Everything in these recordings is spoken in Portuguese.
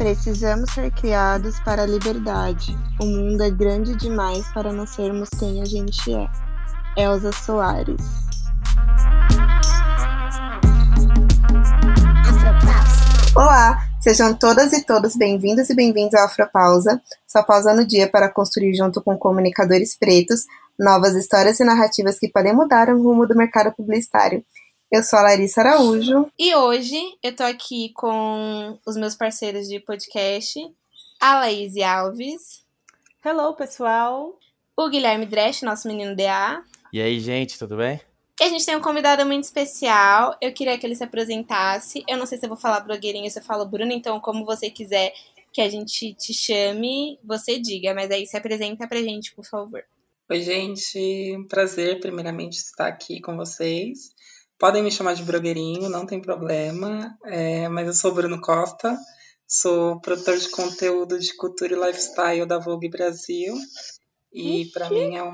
Precisamos ser criados para a liberdade. O mundo é grande demais para não sermos quem a gente é. Elza Soares. Olá, sejam todas e todos bem-vindos e bem-vindos ao Afropausa, sua pausa no dia para construir junto com comunicadores pretos novas histórias e narrativas que podem mudar o rumo do mercado publicitário. Eu sou a Larissa Araújo. E hoje eu tô aqui com os meus parceiros de podcast, a Laís Alves. Hello, pessoal. O Guilherme Dresch, nosso menino DA. E aí, gente, tudo bem? E a gente tem um convidado muito especial. Eu queria que ele se apresentasse. Eu não sei se eu vou falar blogueirinho ou se eu falo Bruno, então como você quiser que a gente te chame, você diga. Mas aí se apresenta pra gente, por favor. Oi, gente. Um prazer, primeiramente, estar aqui com vocês. Podem me chamar de blogueirinho, não tem problema. É, mas eu sou Bruno Costa, sou produtor de conteúdo de cultura e lifestyle da Vogue Brasil. E para mim é um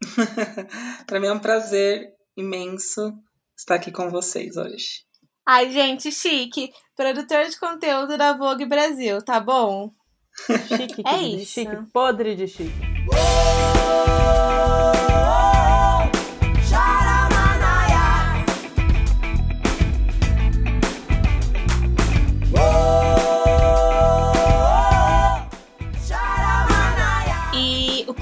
para mim é um prazer imenso estar aqui com vocês hoje. Ai, gente, chique. Produtor de conteúdo da Vogue Brasil, tá bom? Chique, é isso. Chique, podre de chique.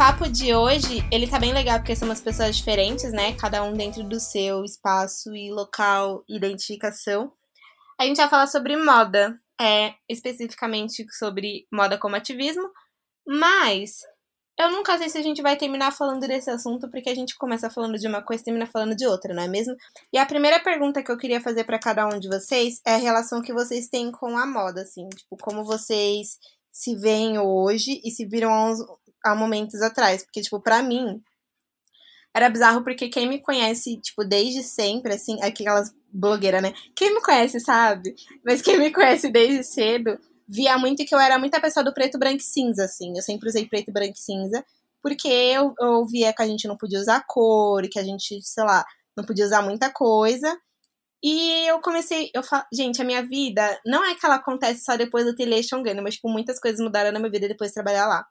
Papo de hoje, ele tá bem legal porque somos pessoas diferentes, né? Cada um dentro do seu espaço e local, identificação. A gente vai falar sobre moda, é, especificamente sobre moda como ativismo, mas eu nunca sei se a gente vai terminar falando desse assunto, porque a gente começa falando de uma coisa e termina falando de outra, não é mesmo? E a primeira pergunta que eu queria fazer para cada um de vocês é a relação que vocês têm com a moda, assim, tipo, como vocês se veem hoje e se viram há momentos atrás. Porque, tipo, pra mim, era bizarro porque quem me conhece, tipo, desde sempre, assim, aquelas blogueiras, né? Quem me conhece, sabe? Mas quem me conhece desde cedo, via muito que eu era muita pessoa do preto, branco e cinza, assim. Eu sempre usei preto, branco e cinza, porque eu, eu via que a gente não podia usar cor, que a gente, sei lá, não podia usar muita coisa. E eu comecei, eu falo, gente, a minha vida não é que ela acontece só depois do Telation Gun, mas, tipo, muitas coisas mudaram na minha vida depois de trabalhar lá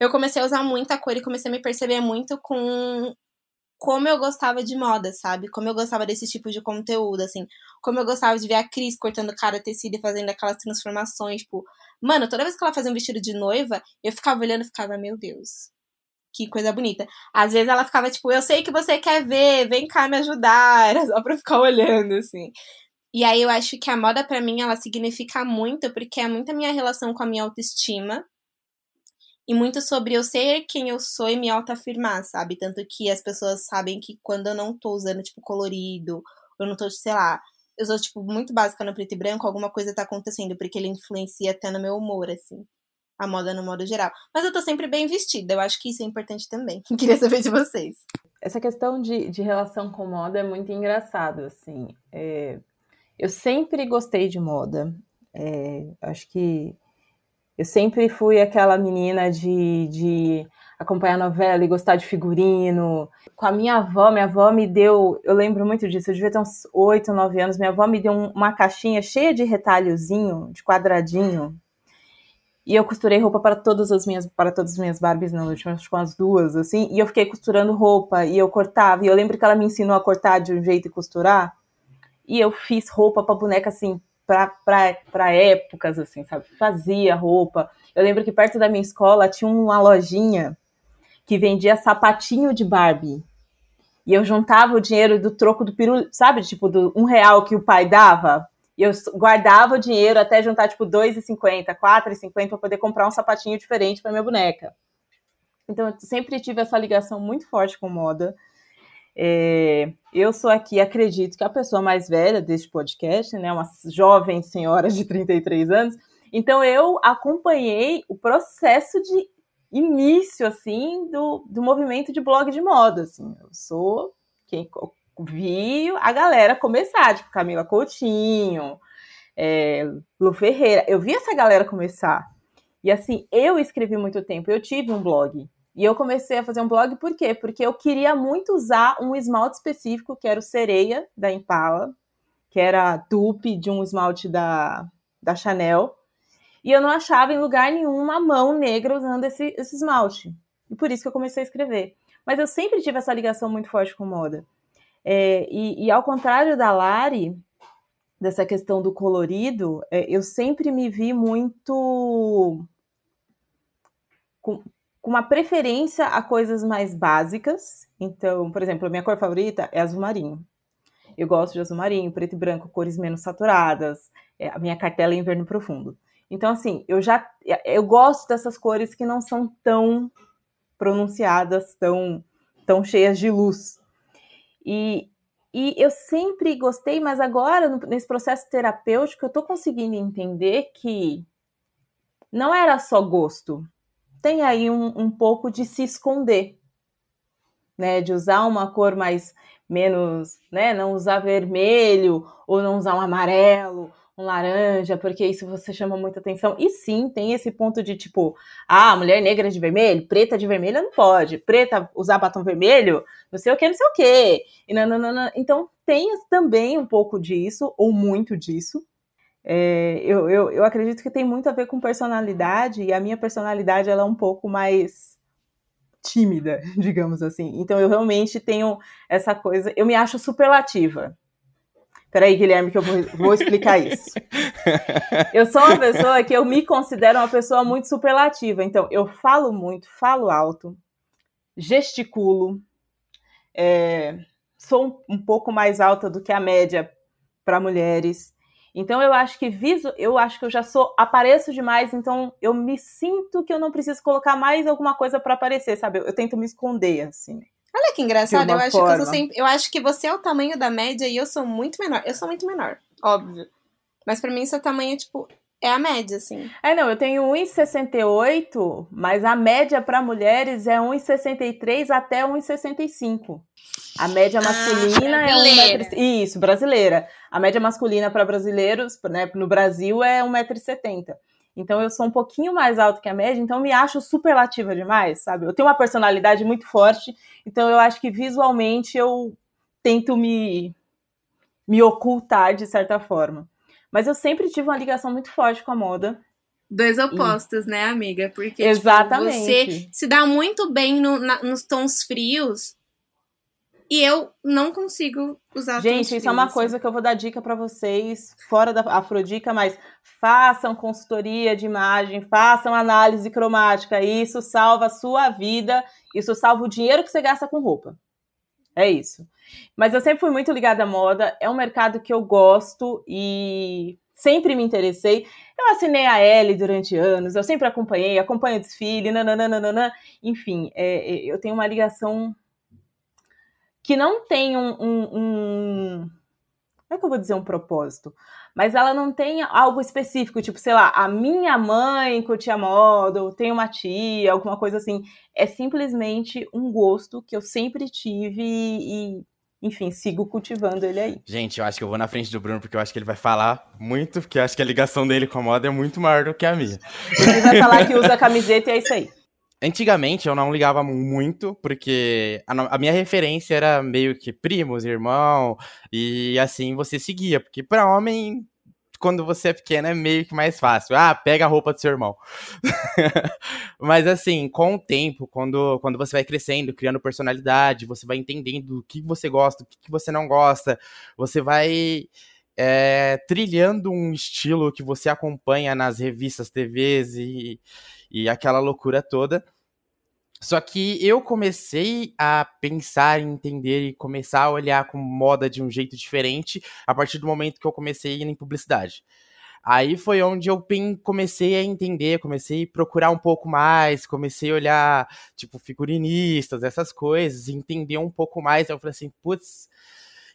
eu comecei a usar muita cor e comecei a me perceber muito com como eu gostava de moda, sabe? Como eu gostava desse tipo de conteúdo, assim. Como eu gostava de ver a Cris cortando cara tecido e fazendo aquelas transformações, tipo... Mano, toda vez que ela fazia um vestido de noiva, eu ficava olhando e ficava, meu Deus, que coisa bonita. Às vezes ela ficava, tipo, eu sei que você quer ver, vem cá me ajudar. Era só pra ficar olhando, assim. E aí eu acho que a moda para mim, ela significa muito, porque é muito a minha relação com a minha autoestima e muito sobre eu ser quem eu sou e me autoafirmar, sabe? Tanto que as pessoas sabem que quando eu não tô usando, tipo, colorido, eu não tô, sei lá, eu sou, tipo, muito básica no preto e branco, alguma coisa tá acontecendo, porque ele influencia até no meu humor, assim. A moda no modo geral. Mas eu tô sempre bem vestida, eu acho que isso é importante também. Queria saber de vocês. Essa questão de, de relação com moda é muito engraçado, assim. É... Eu sempre gostei de moda. É... Acho que eu sempre fui aquela menina de, de acompanhar novela e gostar de figurino. Com a minha avó, minha avó me deu, eu lembro muito disso, eu devia ter uns 8, 9 anos, minha avó me deu uma caixinha cheia de retalhozinho, de quadradinho. E eu costurei roupa para todas as minhas, para todas as minhas Barbies, não, eu tinha com as duas, assim, e eu fiquei costurando roupa, e eu cortava, e eu lembro que ela me ensinou a cortar de um jeito e costurar, e eu fiz roupa para boneca, assim, para épocas, assim, sabe? Fazia roupa. Eu lembro que perto da minha escola tinha uma lojinha que vendia sapatinho de Barbie. E eu juntava o dinheiro do troco do peru, sabe? Tipo, do um real que o pai dava. E eu guardava o dinheiro até juntar, tipo, R$2,50, R$4,50 para poder comprar um sapatinho diferente para minha boneca. Então, eu sempre tive essa ligação muito forte com moda. É, eu sou aqui, acredito que a pessoa mais velha deste podcast, né, uma jovem senhora de 33 anos, então eu acompanhei o processo de início, assim, do, do movimento de blog de moda, assim, eu sou quem vi a galera começar, tipo Camila Coutinho, é, Lu Ferreira, eu vi essa galera começar, e assim, eu escrevi muito tempo, eu tive um blog, e eu comecei a fazer um blog por quê? Porque eu queria muito usar um esmalte específico, que era o Sereia, da Impala, que era a dupe de um esmalte da, da Chanel. E eu não achava em lugar nenhum uma mão negra usando esse, esse esmalte. E por isso que eu comecei a escrever. Mas eu sempre tive essa ligação muito forte com moda. É, e, e, ao contrário da Lari, dessa questão do colorido, é, eu sempre me vi muito com, uma preferência a coisas mais básicas. Então, por exemplo, a minha cor favorita é azul marinho. Eu gosto de azul marinho, preto e branco, cores menos saturadas. É, a minha cartela é inverno profundo. Então, assim, eu já eu gosto dessas cores que não são tão pronunciadas, tão, tão cheias de luz. E, e eu sempre gostei, mas agora, nesse processo terapêutico, eu estou conseguindo entender que não era só gosto. Tem aí um, um pouco de se esconder, né? De usar uma cor mais menos, né? Não usar vermelho ou não usar um amarelo um laranja, porque isso você chama muita atenção. E sim, tem esse ponto de tipo, ah, mulher negra de vermelho, preta de vermelho não pode, preta usar batom vermelho, não sei o que, não sei o que. Então tem também um pouco disso, ou muito disso. É, eu, eu, eu acredito que tem muito a ver com personalidade, e a minha personalidade ela é um pouco mais tímida, digamos assim. Então eu realmente tenho essa coisa, eu me acho superlativa. Peraí, Guilherme, que eu vou, vou explicar isso. Eu sou uma pessoa que eu me considero uma pessoa muito superlativa. Então, eu falo muito, falo alto, gesticulo, é, sou um, um pouco mais alta do que a média para mulheres. Então eu acho que viso, eu acho que eu já sou apareço demais, então eu me sinto que eu não preciso colocar mais alguma coisa para aparecer, sabe? Eu, eu, tento me esconder assim. Olha que engraçado, eu acho forma. que eu, sempre, eu acho que você é o tamanho da média e eu sou muito menor. Eu sou muito menor, óbvio. Mas para mim seu tamanho tipo é a média, assim. É, não, eu tenho 1,68, mas a média para mulheres é 1,63 até 1,65. A média ah, masculina ah, é 1,70m. Isso, brasileira. A média masculina para brasileiros, né, no Brasil, é 1,70m. Então eu sou um pouquinho mais alto que a média, então me acho superlativa demais, sabe? Eu tenho uma personalidade muito forte, então eu acho que visualmente eu tento me me ocultar de certa forma. Mas eu sempre tive uma ligação muito forte com a moda. Dois opostos, e... né, amiga? Porque Exatamente. Tipo, você se dá muito bem no, na, nos tons frios, e eu não consigo usar Gente, isso é uma coisa que eu vou dar dica para vocês, fora da Afrodica, mas façam consultoria de imagem, façam análise cromática. Isso salva a sua vida, isso salva o dinheiro que você gasta com roupa. É isso. Mas eu sempre fui muito ligada à moda, é um mercado que eu gosto e sempre me interessei. Eu assinei a L durante anos, eu sempre acompanhei, acompanho o desfile, nananana, enfim, é, é, eu tenho uma ligação que não tem um, um, um, Como é que eu vou dizer um propósito? Mas ela não tem algo específico, tipo, sei lá, a minha mãe curtia moda, ou tem uma tia, alguma coisa assim. É simplesmente um gosto que eu sempre tive e, enfim, sigo cultivando ele aí. Gente, eu acho que eu vou na frente do Bruno, porque eu acho que ele vai falar muito, porque eu acho que a ligação dele com a moda é muito maior do que a minha. Ele vai falar que usa camiseta e é isso aí. Antigamente eu não ligava muito, porque a, a, minha referência era meio que primos, irmão, e assim você seguia, porque para homem, quando você é pequeno, é meio que mais fácil. Ah, pega a roupa do seu irmão. Mas assim, com o tempo, quando, quando você vai crescendo, criando personalidade, você vai entendendo o que você gosta, o que você não gosta, você vai. É, trilhando um estilo que você acompanha nas revistas, TVs e, e aquela loucura toda. Só que eu comecei a pensar, entender e começar a olhar com moda de um jeito diferente a partir do momento que eu comecei a ir em publicidade. Aí foi onde eu comecei a entender, comecei a procurar um pouco mais, comecei a olhar, tipo, figurinistas, essas coisas, entender um pouco mais. Aí eu falei assim, putz,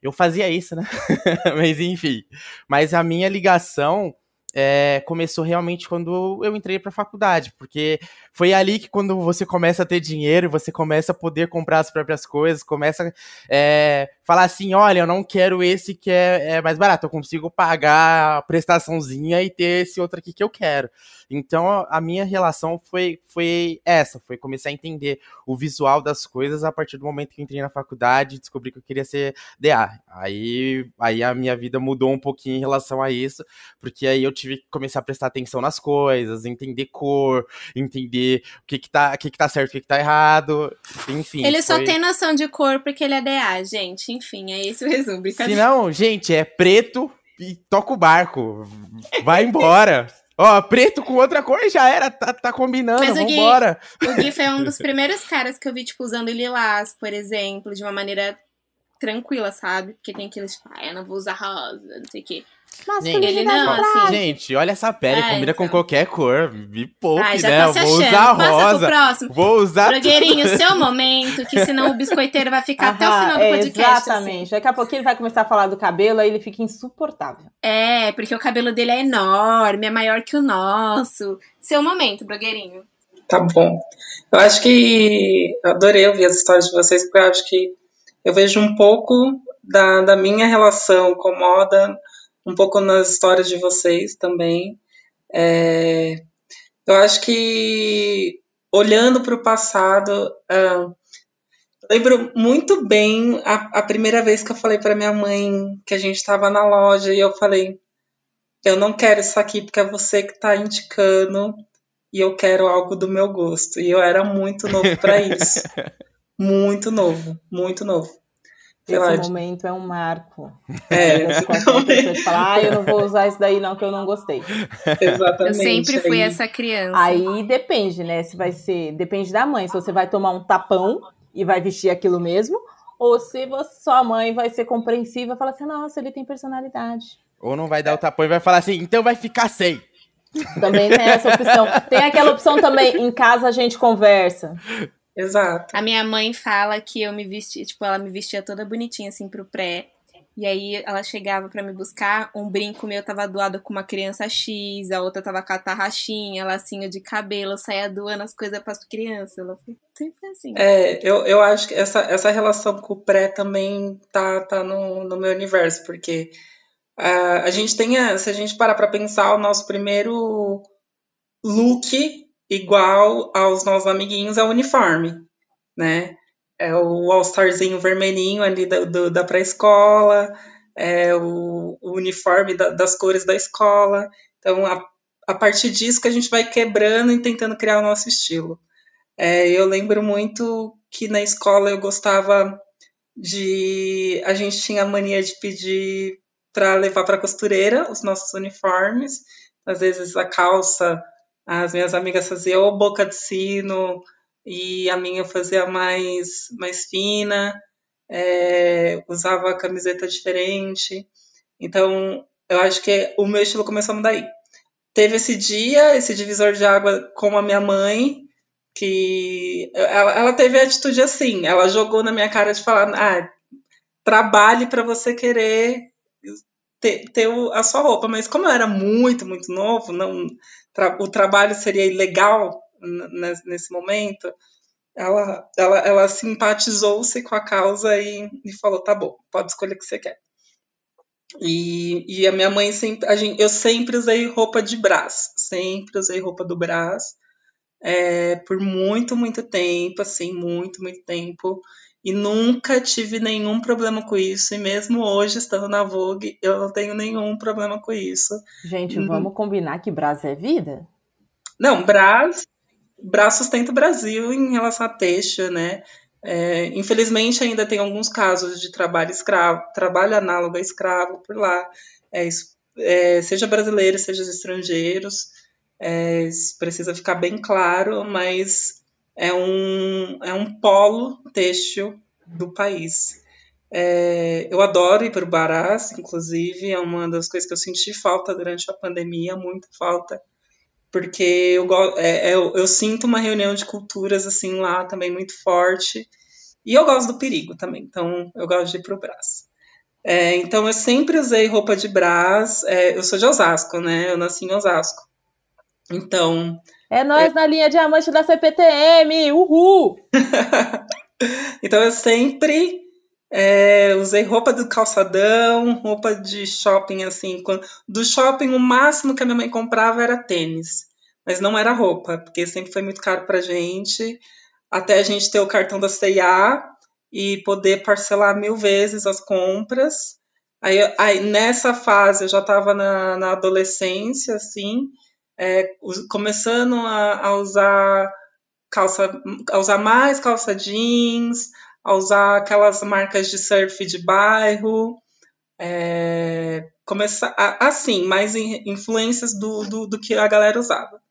eu fazia isso, né? Mas enfim. Mas a minha ligação é, começou realmente quando eu entrei para a faculdade, porque foi ali que quando você começa a ter dinheiro, você começa a poder comprar as próprias coisas, começa é, falar assim, olha, eu não quero esse que é, é, mais barato, eu consigo pagar a prestaçãozinha e ter esse outro aqui que eu quero. Então a minha relação foi, foi essa, foi começar a entender o visual das coisas a partir do momento que entrei na faculdade e descobri que eu queria ser DA. Aí, aí a minha vida mudou um pouquinho em relação a isso, porque aí eu tive que começar a prestar atenção nas coisas, entender cor, entender o que que tá, o que que tá certo, o que que tá errado, enfim. Ele só foi- tem noção de cor porque ele é DA, gente. Enfim, é esse o resumo. Se não, gente, é preto e toca o barco. Vai embora. Ó, preto com outra cor já era, tá, tá combinando, Mas o Gui- vambora. O Gui foi um dos primeiros caras que eu vi, tipo, usando lilás, por exemplo, de uma maneira tranquila, sabe? Porque tem aqueles, tipo, ah, eu não vou usar rosa, não sei o quê. Ele não, assim. Gente, olha essa pele, É, combina então. com qualquer cor. Me poupe, Ai, já né? tá se vou usar Passa pro rosa. próximo. Vou usar. Blogueirinho, seu momento, que senão o biscoiteiro vai ficar até o final do é, podcast. assim. Exatamente. Daqui a pouquinho ele vai começar a falar do cabelo, aí ele fica insuportável. É, porque o cabelo dele é enorme, é maior que o nosso. Seu momento, blogueirinho. Tá bom. Eu acho que eu adorei ouvir as histórias de vocês, porque eu acho que eu vejo um pouco da, da minha relação com moda, um pouco nas histórias de vocês também. É, eu acho que olhando para o passado, ah, lembro muito bem a, a primeira vez que eu falei para minha mãe que a gente estava na loja e eu falei: eu não quero isso aqui porque é você que está indicando e eu quero algo do meu gosto. E eu era muito novo para isso. muito novo, muito novo. Sei Esse lá, de- momento é um marco. é, Quando a pessoa fala, ah, eu não vou usar isso daí não, que eu não gostei. Eu exatamente. sempre fui Aí- essa criança. Aí depende, né? Se vai ser. Depende da mãe. Se você vai tomar um tapão e vai vestir aquilo mesmo, ou se você, sua mãe vai ser compreensiva e falar assim, nossa, ele tem personalidade. Ou não vai dar o tapão e vai falar assim, então vai ficar sem. Também tem essa opção. Tem aquela opção também, em casa a gente conversa. Exato. A minha mãe fala que eu me vestia, tipo, ela me vestia toda bonitinha assim pro pré. E aí ela chegava pra me buscar, um brinco meu tava doado com uma criança X, a outra tava com a tarraxinha, lacinho de cabelo, eu saía doando as coisas pras crianças. Ela foi sempre assim. É, eu, eu acho que essa, essa relação com o pré também tá, tá no, no meu universo, porque ah, a gente tem, a- se a gente parar pra pensar, o nosso primeiro look igual aos nossos amiguinhos é o uniforme, né? É o all-starzinho vermelhinho ali da, do, da pré-escola, é o, o uniforme da- das cores da escola. Então, a, a partir disso que a gente vai quebrando e tentando criar o nosso estilo. É, eu lembro muito que na escola eu gostava de. A gente tinha a mania de pedir para levar para costureira os nossos uniformes. Às vezes a calça, as minhas amigas faziam boca de sino, e a minha fazia mais, mais fina, é, usava camiseta diferente. Então, eu acho que o meu estilo começou a mudar aí. Teve esse dia, esse divisor de água com a minha mãe, que ela, ela teve a atitude assim, ela jogou na minha cara de falar, ah, trabalhe para você querer ter, ter o- a sua roupa, mas como eu era muito, muito novo, não, tra- o trabalho seria ilegal nesse momento, ela, ela, ela simpatizou-se com a causa e, e falou, tá bom, pode escolher o que você quer. E, e a minha mãe sempre, a gente, eu sempre usei roupa de brás, sempre usei roupa do brás, é, por muito, muito tempo, assim, muito, muito tempo. E nunca tive nenhum problema com isso. E mesmo hoje, estando na Vogue, eu não tenho nenhum problema com isso. Gente, Uhum. vamos combinar que Brasil é vida? Não, Brás, Brás sustenta o Brasil em relação a têxtil, né? É, infelizmente ainda tem alguns casos de trabalho escravo, trabalho análogo a escravo por lá, é, é, seja brasileiros, seja estrangeiros, é, precisa ficar bem claro, mas é um, é um polo têxtil do país. É, eu adoro ir para o Barás, inclusive, é uma das coisas que eu senti falta durante a pandemia, muita falta porque eu, é, é, eu, eu sinto uma reunião de culturas assim lá também muito forte. E eu gosto do perigo também, então eu gosto de ir pro Brás. É, então eu sempre usei roupa de Brás. é, eu sou de Osasco, né? Eu nasci em Osasco. Então, É nós na linha diamante da CPTM, uhul! então eu sempre é, usei roupa do calçadão, roupa de shopping, assim. quando- do shopping, o máximo que a minha mãe comprava era tênis. Mas não era roupa, porque sempre foi muito caro pra gente. Até a gente ter o cartão da CIA e poder parcelar mil vezes as compras. Aí, aí nessa fase eu já estava na, na, adolescência, assim, é, começando a, a, usar calça, a usar mais calça jeans, a usar aquelas marcas de surf de bairro, é, começar assim, mais influências do, do, do, que a galera usava.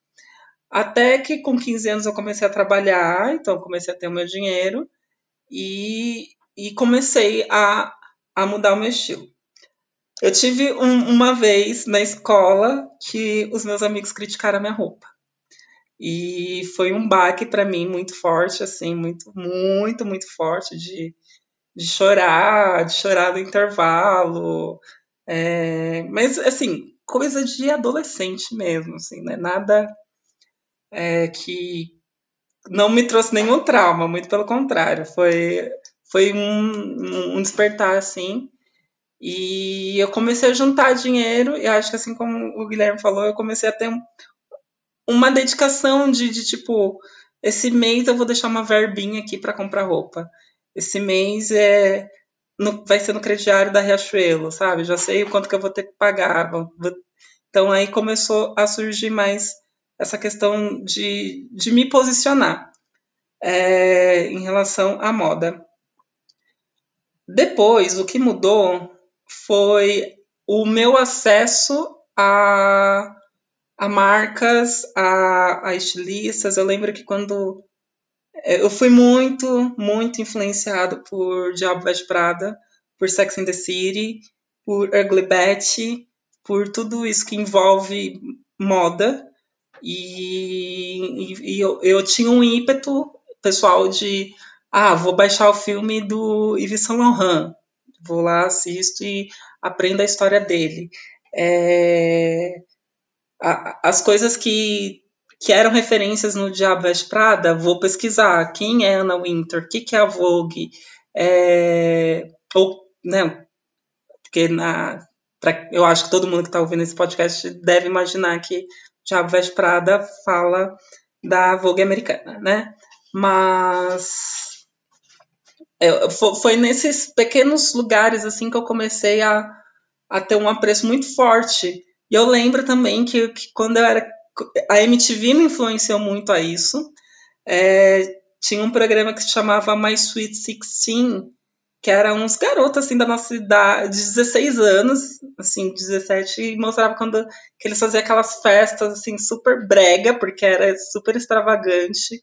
Até que com 15 anos eu comecei a trabalhar, então comecei a ter o meu dinheiro e, e comecei a, a mudar o meu estilo. Eu tive um, uma vez na escola que os meus amigos criticaram a minha roupa. E foi um baque para mim muito forte, assim, muito, muito, muito forte de, de chorar, de chorar no intervalo. É, mas, assim, coisa de adolescente mesmo, assim, né? Nada é, que não me trouxe nenhum trauma, muito pelo contrário. Foi, foi um, um despertar, assim. E eu comecei a juntar dinheiro, e acho que assim como o Guilherme falou, eu comecei a ter um, uma dedicação de, de tipo, esse mês eu vou deixar uma verbinha aqui para comprar roupa. Esse mês é no, vai ser no crediário da Riachuelo, sabe? Já sei o quanto que eu vou ter que pagar. Vou, então aí começou a surgir mais essa questão de, de me posicionar é, em relação à moda. Depois, o que mudou foi o meu acesso a, a marcas, a, a estilistas. Eu lembro que quando é, eu fui muito, muito influenciado por Diabo Veste Prada, por Sex and the City, por Ugly Betty, por tudo isso que envolve moda. E, e, e eu, eu, tinha um ímpeto pessoal de, ah, vou baixar o filme do Yves Saint Laurent, vou lá, assisto e aprendo a história dele. É, a, as coisas que que eram referências no Diabo Veste Prada, vou pesquisar. Quem é Anna Winter, o que, que é a Vogue, é, ou, né, porque na, pra, eu acho que todo mundo que está ouvindo esse podcast deve imaginar que Diabo Veste Prada fala da Vogue americana, né, mas é, foi nesses pequenos lugares, assim, que eu comecei a, a ter um apreço muito forte, e eu lembro também que, que quando eu era a MTV me influenciou muito a isso. É, tinha um programa que se chamava My Sweet Sixteen, que eram uns garotos assim da nossa idade, de 16 anos, assim, 17, e mostrava quando que eles faziam aquelas festas assim super brega, porque era super extravagante.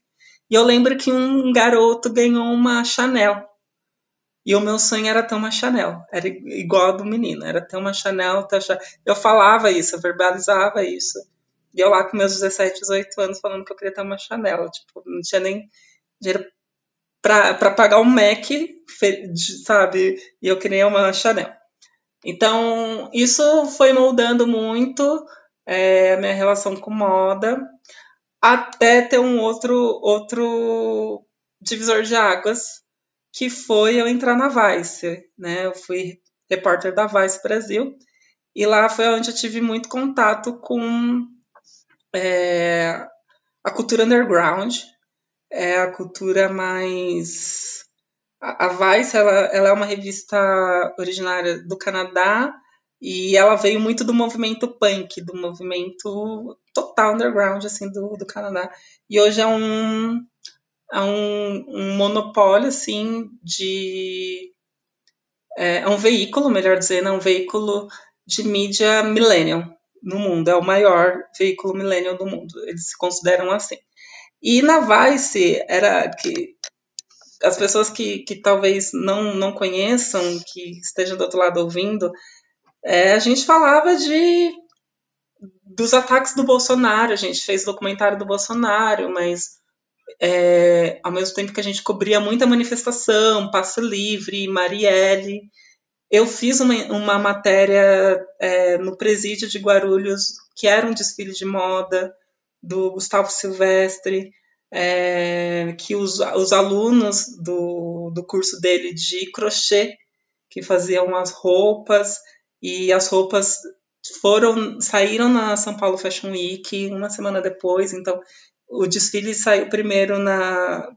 E eu lembro que um garoto ganhou uma Chanel. E o meu sonho era ter uma Chanel. Era igual a do menino, era ter uma Chanel. Eu falava isso, eu verbalizava isso. E eu lá com meus 17, 18 anos falando que eu queria ter uma Chanel. Tipo, não tinha nem dinheiro para pagar um Mac, sabe? E eu queria uma Chanel. Então, isso foi moldando muito é, a minha relação com moda, até ter um outro, outro divisor de águas, que foi eu entrar na Vice. Né? Eu fui repórter da Vice Brasil, e lá foi onde eu tive muito contato com é, a cultura underground, é a cultura mais. A Vice ela, ela é uma revista originária do Canadá e ela veio muito do movimento punk, do movimento total underground assim do, do Canadá. E hoje é um, é um, um monopólio assim de é, é um veículo, melhor dizendo, é um veículo de mídia millennial no mundo, é o maior veículo millennial do mundo, eles se consideram assim. E na Vice era que as pessoas que, que talvez não, não conheçam, que estejam do outro lado ouvindo, é, a gente falava de dos ataques do Bolsonaro, a gente fez documentário do Bolsonaro, mas é, ao mesmo tempo que a gente cobria muita manifestação, Passo Livre, Marielle, eu fiz uma, uma matéria é, no presídio de Guarulhos, que era um desfile de moda do Gustavo Silvestre, é, que os, os alunos do, do curso dele de crochê, que faziam as roupas, e as roupas foram saíram na São Paulo Fashion Week uma semana depois, então o desfile saiu primeiro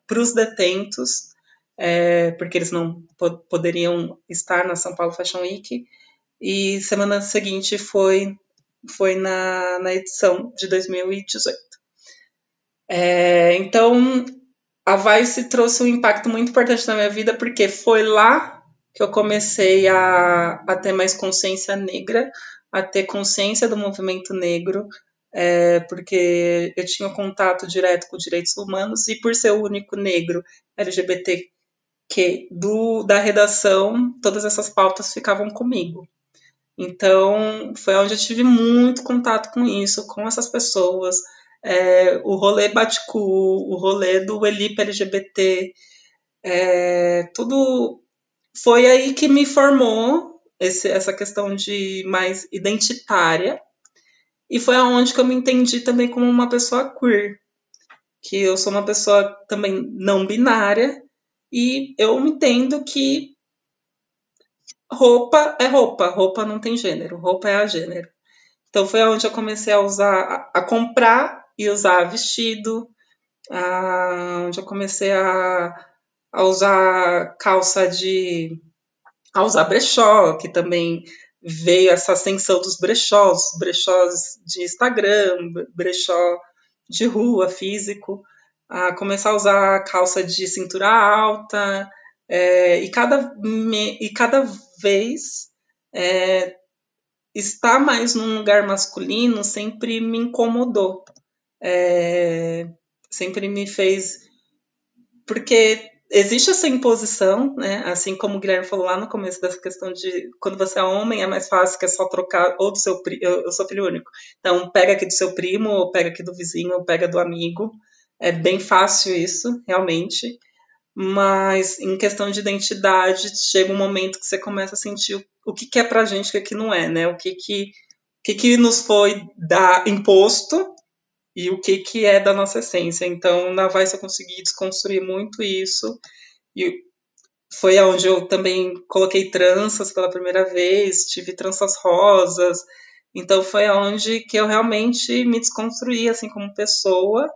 para os detentos, é, porque eles não po poderiam estar na São Paulo Fashion Week. e semana seguinte foi, foi na, na edição de 2018. É, então, a Vice trouxe um impacto muito importante na minha vida, porque foi lá que eu comecei a, a ter mais consciência negra, a ter consciência do movimento negro, é, porque eu tinha contato direto com direitos humanos e por ser o único negro LGBT que do, da redação, todas essas pautas ficavam comigo. Então, foi onde eu tive muito contato com isso, com essas pessoas, é, o rolê Baticu, o rolê do Elip LGBT, é, tudo foi aí que me formou esse, essa questão de mais identitária, e foi aonde que eu me entendi também como uma pessoa queer, que eu sou uma pessoa também não binária, e eu entendo que roupa é roupa, roupa não tem gênero, roupa é a gênero. Então foi onde eu comecei a usar, a, comprar e usar vestido, a, onde eu comecei a, a usar calça de. a usar brechó, que também veio essa ascensão dos brechós, brechós de Instagram, brechó de rua, físico, a começar a usar calça de cintura alta, é, e, cada, me, e cada vez é, estar mais num lugar masculino sempre me incomodou. É, sempre me fez. Porque existe essa imposição, né? Assim como o Guilherme falou lá no começo dessa questão de quando você é homem é mais fácil que é só trocar ou do seu eu, eu sou filho único. Então pega aqui do seu primo, ou pega aqui do vizinho, ou pega do amigo. É bem fácil isso, realmente mas em questão de identidade chega um momento que você começa a sentir o, o que, que é pra gente o que, que não é, né? O que que, que, que nos foi da, imposto e o que, que é da nossa essência. Então, na Vice eu consegui desconstruir muito isso e foi onde eu também coloquei tranças pela primeira vez, tive tranças rosas, então foi onde que eu realmente me desconstruí assim como pessoa,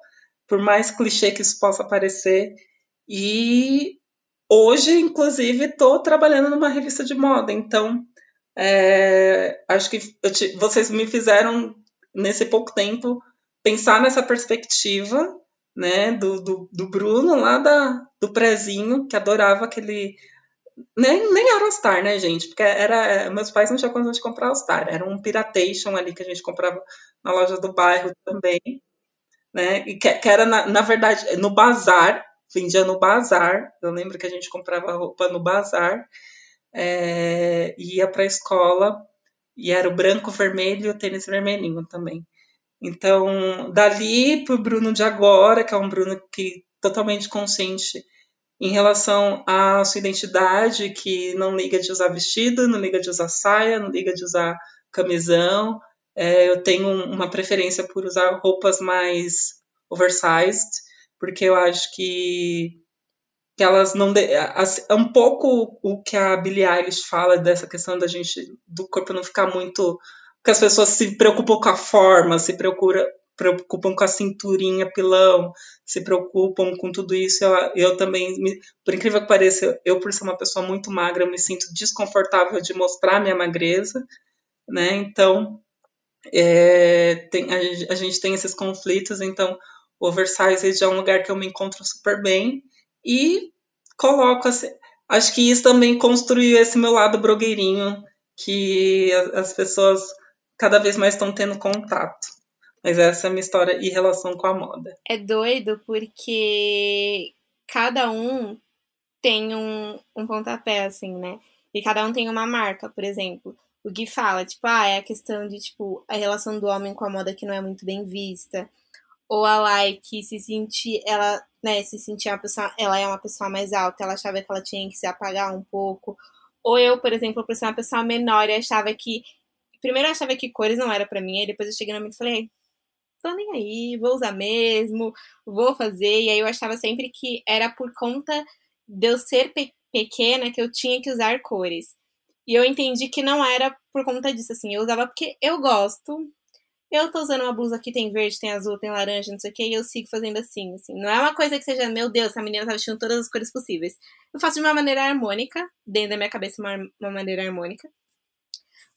por mais clichê que isso possa parecer, e hoje, inclusive, estou trabalhando numa revista de moda, então é, acho que te, vocês me fizeram, nesse pouco tempo, pensar nessa perspectiva né, do, do, do Bruno lá da, do prezinho, que adorava aquele. Nem, nem era All-Star, né, gente? Porque era. Meus pais não tinham condição de comprar All-Star. Era um Piratation ali que a gente comprava na loja do bairro também. Né? E que, que era, na, na verdade, no bazar vendia no bazar. Eu lembro que a gente comprava roupa no bazar, é, ia para a escola e era o branco, vermelho e o tênis vermelhinho também. Então, dali para o Bruno de agora, que é um Bruno que totalmente consciente em relação à sua identidade, que não liga de usar vestido, não liga de usar saia, não liga de usar camisão. É, eu tenho uma preferência por usar roupas mais oversized, porque eu acho que, que elas não. De, é um pouco o que a Billie Eilish fala dessa questão da gente, do corpo não ficar muito. Porque as pessoas se preocupam com a forma, se preocupam, preocupam com a cinturinha, pilão, se preocupam com tudo isso. Eu, eu também, me, por incrível que pareça, eu, por ser uma pessoa muito magra, eu me sinto desconfortável de mostrar minha magreza, né? Então, é, tem, a, a, gente tem esses conflitos, então o oversize é um lugar que eu me encontro super bem e coloco assim, acho que isso também construiu esse meu lado blogueirinho que as pessoas cada vez mais estão tendo contato. Mas essa é a minha história em relação com a moda. É doido porque cada um tem um, um pontapé, assim, né? E cada um tem uma marca, por exemplo. O Gui fala, tipo, ah, é a questão de, tipo, a relação do homem com a moda que não é muito bem vista ou a Like se sentir, ela, né, se sentir uma pessoa, ela é uma pessoa mais alta, ela achava que ela tinha que se apagar um pouco. Ou eu, por exemplo, por ser uma pessoa menor e achava que primeiro eu achava que cores não era para mim, aí depois eu cheguei no momento e falei, tô nem aí, vou usar mesmo, vou fazer. E aí eu achava sempre que era por conta de eu ser pe pequena que eu tinha que usar cores. E eu entendi que não era por conta disso, assim, eu usava porque eu gosto, eu tô usando uma blusa que tem verde, tem azul, tem laranja, não sei o que, e eu sigo fazendo assim, assim. Não é uma coisa que seja, meu Deus, essa menina tá vestindo todas as cores possíveis. Eu faço de uma maneira harmônica, dentro da minha cabeça, uma, uma maneira harmônica.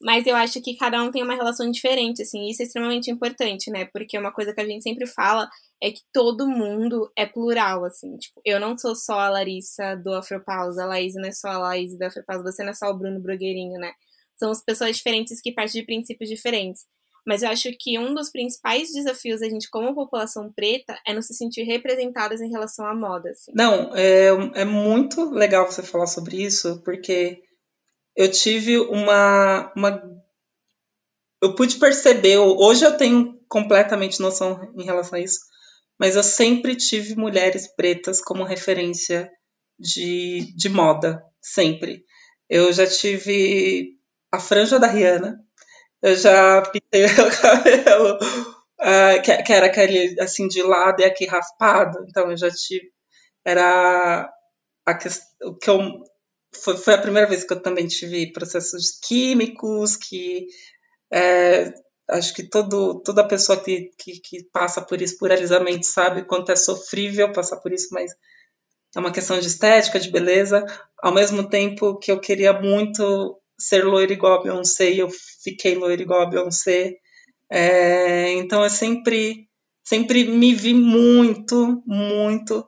Mas eu acho que cada um tem uma relação diferente, assim, isso é extremamente importante, né? Porque uma coisa que a gente sempre fala é que todo mundo é plural, assim. Tipo, eu não sou só a Larissa do Afropausa, a Laís não é só a Laís do Afropausa, você não é só o Bruno Brugueirinho, né? São as pessoas diferentes que partem de princípios diferentes. Mas eu acho que um dos principais desafios da gente como população preta é não se sentir representadas em relação à moda. Assim. Não, é, é muito legal você falar sobre isso, porque eu tive uma, uma. Eu pude perceber, hoje eu tenho completamente noção em relação a isso, mas eu sempre tive mulheres pretas como referência de, de moda, sempre. Eu já tive a franja da Rihanna, eu já pintei meu cabelo, uh, que, que, era aquele assim de lado e aqui raspado, então eu já tive. Era a, o que eu foi, foi a primeira vez que eu também tive processos químicos, que é, acho que todo, toda pessoa que, que, que, passa por isso, por alisamento, sabe quanto é sofrível passar por isso, mas é uma questão de estética, de beleza. Ao mesmo tempo que eu queria muito ser loira igual a Beyoncé, e eu fiquei loira igual a Beyoncé. É, então eu sempre, sempre me vi muito, muito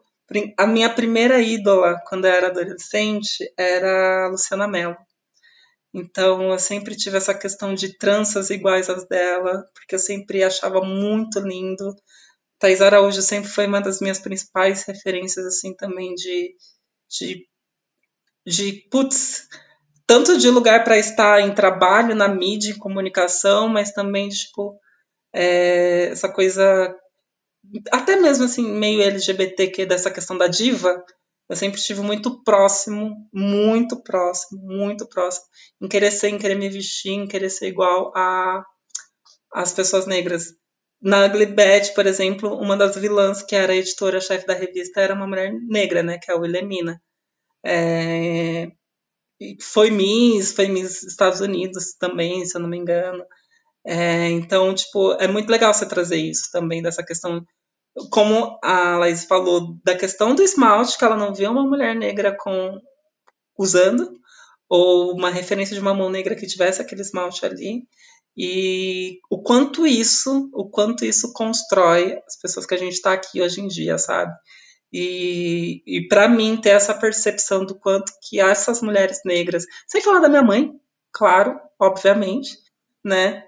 a minha primeira ídola quando eu era adolescente era a Luciana Mello. Então eu sempre tive essa questão de tranças iguais às dela, porque eu sempre achava muito lindo. Thais Araújo sempre foi uma das minhas principais referências assim também de de, de putz, tanto de lugar para estar em trabalho, na mídia, em comunicação, mas também tipo é, essa coisa até mesmo assim, meio LGBTQ dessa questão da diva, eu sempre estive muito próximo, muito próximo, muito próximo, em querer ser, em querer me vestir, em querer ser igual a as pessoas negras. Na Glibet, por exemplo, uma das vilãs que era editora-chefe da revista era uma mulher negra, né, que é a Wilhelmina. É, foi Miss, foi Miss Estados Unidos também, se eu não me engano. É, então, tipo, é muito legal você trazer isso também, dessa questão, como a Laís falou, da questão do esmalte, que ela não vê uma mulher negra com usando, ou uma referência de uma mão negra que tivesse aquele esmalte ali, e o quanto isso, o quanto isso constrói as pessoas que a gente está aqui hoje em dia, sabe? E, e para mim ter essa percepção do quanto que essas mulheres negras, sem falar da minha mãe, claro, obviamente, né?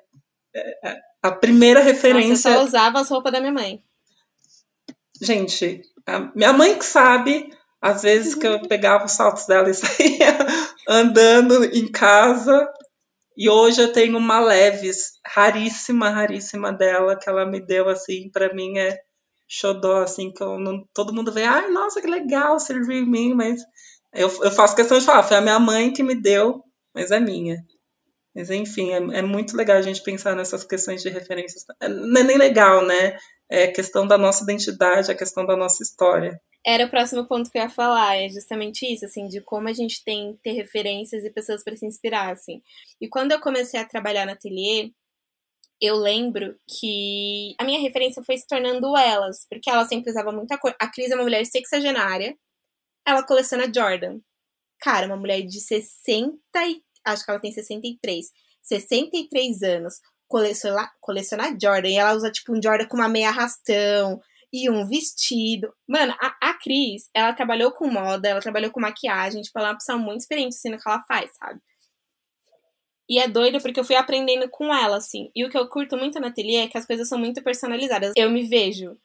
a primeira referência. Nossa, eu só usava as roupas da minha mãe. Gente, minha mãe que sabe, às vezes que eu pegava os saltos dela e saía andando em casa. E hoje eu tenho uma Leves raríssima, raríssima dela, que ela me deu assim, para mim é xodó, assim, que não, todo mundo vê, ai, nossa, que legal, servir em mim, mas eu, eu faço questão de falar, foi a minha mãe que me deu, mas é minha. Mas, enfim, é, é, muito legal a gente pensar nessas questões de referências. Não é nem legal, né? É questão da nossa identidade, a questão da nossa história. Era o próximo ponto que eu ia falar, é justamente isso, assim, de como a gente tem que ter referências e pessoas para se inspirar, assim. E quando eu comecei a trabalhar na ateliê, eu lembro que a minha referência foi se tornando elas, porque ela sempre usava muita cor. A Cris é uma mulher sexagenária, ela coleciona Jordan. Cara, uma mulher de 60 e acho que ela tem 63, 63 anos, colecionar, colecionar Jordan. E ela usa, tipo, um Jordan com uma meia arrastão e um vestido. Mano, a, a Cris, ela trabalhou com moda, ela trabalhou com maquiagem, tipo, ela é uma pessoa muito experiente, assim, no que ela faz, sabe? E é doido porque eu fui aprendendo com ela, assim. E o que eu curto muito na ateliê é que as coisas são muito personalizadas. Eu me vejo,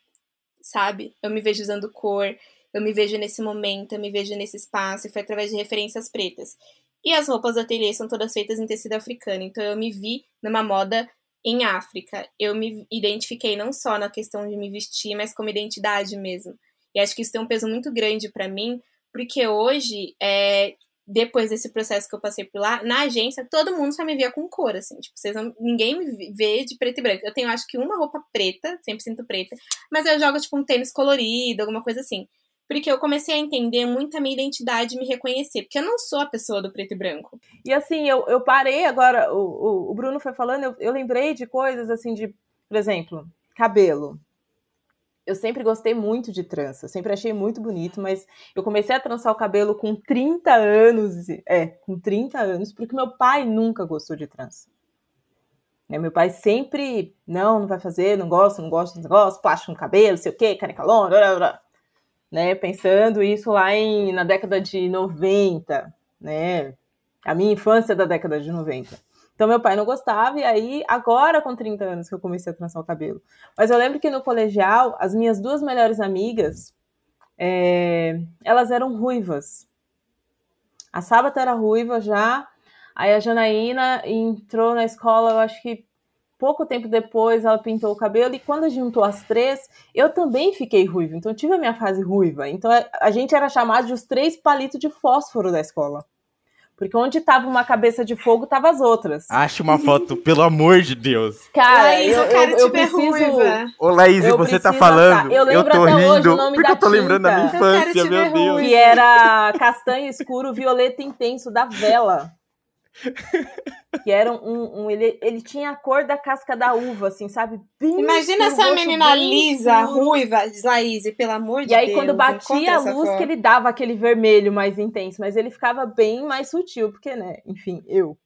sabe? Eu me vejo usando cor, eu me vejo nesse momento, eu me vejo nesse espaço, e foi através de referências pretas. E as roupas do ateliê são todas feitas em tecido africano, então eu me vi numa moda em África. Eu me identifiquei não só na questão de me vestir, mas como identidade mesmo. E acho que isso tem um peso muito grande para mim, porque hoje, é, depois desse processo que eu passei por lá, na agência, todo mundo só me via com cor, assim. Tipo, vocês não, ninguém me vê de preto e branco. Eu tenho, acho que, uma roupa preta, sempre sinto preta, mas eu jogo, tipo, um tênis colorido, alguma coisa assim porque eu comecei a entender muito a minha identidade e me reconhecer, porque eu não sou a pessoa do preto e branco. E assim, eu, eu parei agora, o, o Bruno foi falando, eu, eu lembrei de coisas assim, de, por exemplo, cabelo. Eu sempre gostei muito de trança, sempre achei muito bonito, mas eu comecei a trançar o cabelo com 30 anos, é, com 30 anos, porque meu pai nunca gostou de trança. Né? Meu pai sempre, não, não vai fazer, não gosta, não gosta, não gosta, plástico no cabelo, sei o quê, caneca longa, blá, blá, né? Pensando isso lá em, na década de 90, né? A minha infância é da década de 90. Então, meu pai não gostava, e aí, agora com 30 anos que eu comecei a trançar o cabelo. Mas eu lembro que no colegial, as minhas duas melhores amigas, é, elas eram ruivas. A Sábata era ruiva já, aí a Janaína entrou na escola, eu acho que pouco tempo depois ela pintou o cabelo, e quando juntou as três, eu também fiquei ruiva. Então, tive a minha fase ruiva. Então, a gente era chamado de os três palitos de fósforo da escola. Porque onde estava uma cabeça de fogo, tava as outras. Ache uma foto, pelo amor de Deus. Cara, Laís, eu, eu, eu, eu preciso... Ruiva. Ô, Laís, eu você tá falando, eu, eu tô rindo, porque eu tô lembrando da minha infância, meu Deus. Que era castanho escuro, violeta intenso da vela. Que era um, um, ele, ele tinha a cor da casca da uva, assim, sabe? Bem Imagina essa menina lisa, ruiva, Laís, pelo amor de Deus. E aí, Deus, quando batia a luz, que ele dava aquele vermelho mais intenso, mas ele ficava bem mais sutil, porque, né, enfim, eu.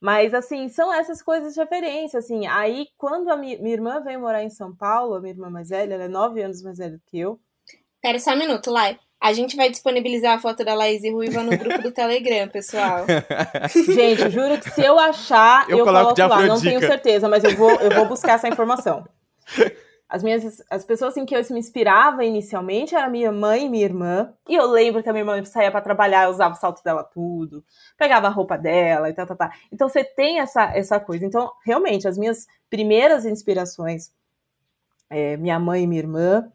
Mas, assim, são essas coisas de referência, assim. Aí, quando a minha, minha irmã veio morar em São Paulo, a minha irmã mais velha, ela é nove anos mais velha do que eu. Pera só um minuto, Lai. A gente vai disponibilizar a foto da Laís e Ruiva no grupo do Telegram, pessoal. Gente, juro que se eu achar, eu, eu coloco lá. Não tenho certeza, mas eu vou, eu vou buscar essa informação. As minhas as pessoas em que eu me inspirava inicialmente era minha mãe e minha irmã. E eu lembro que a minha irmã saía para trabalhar, eu usava o salto dela tudo, pegava a roupa dela e tal, tal, tal. Então você tem essa, essa coisa. Então, realmente, as minhas primeiras inspirações, é, minha mãe e minha irmã,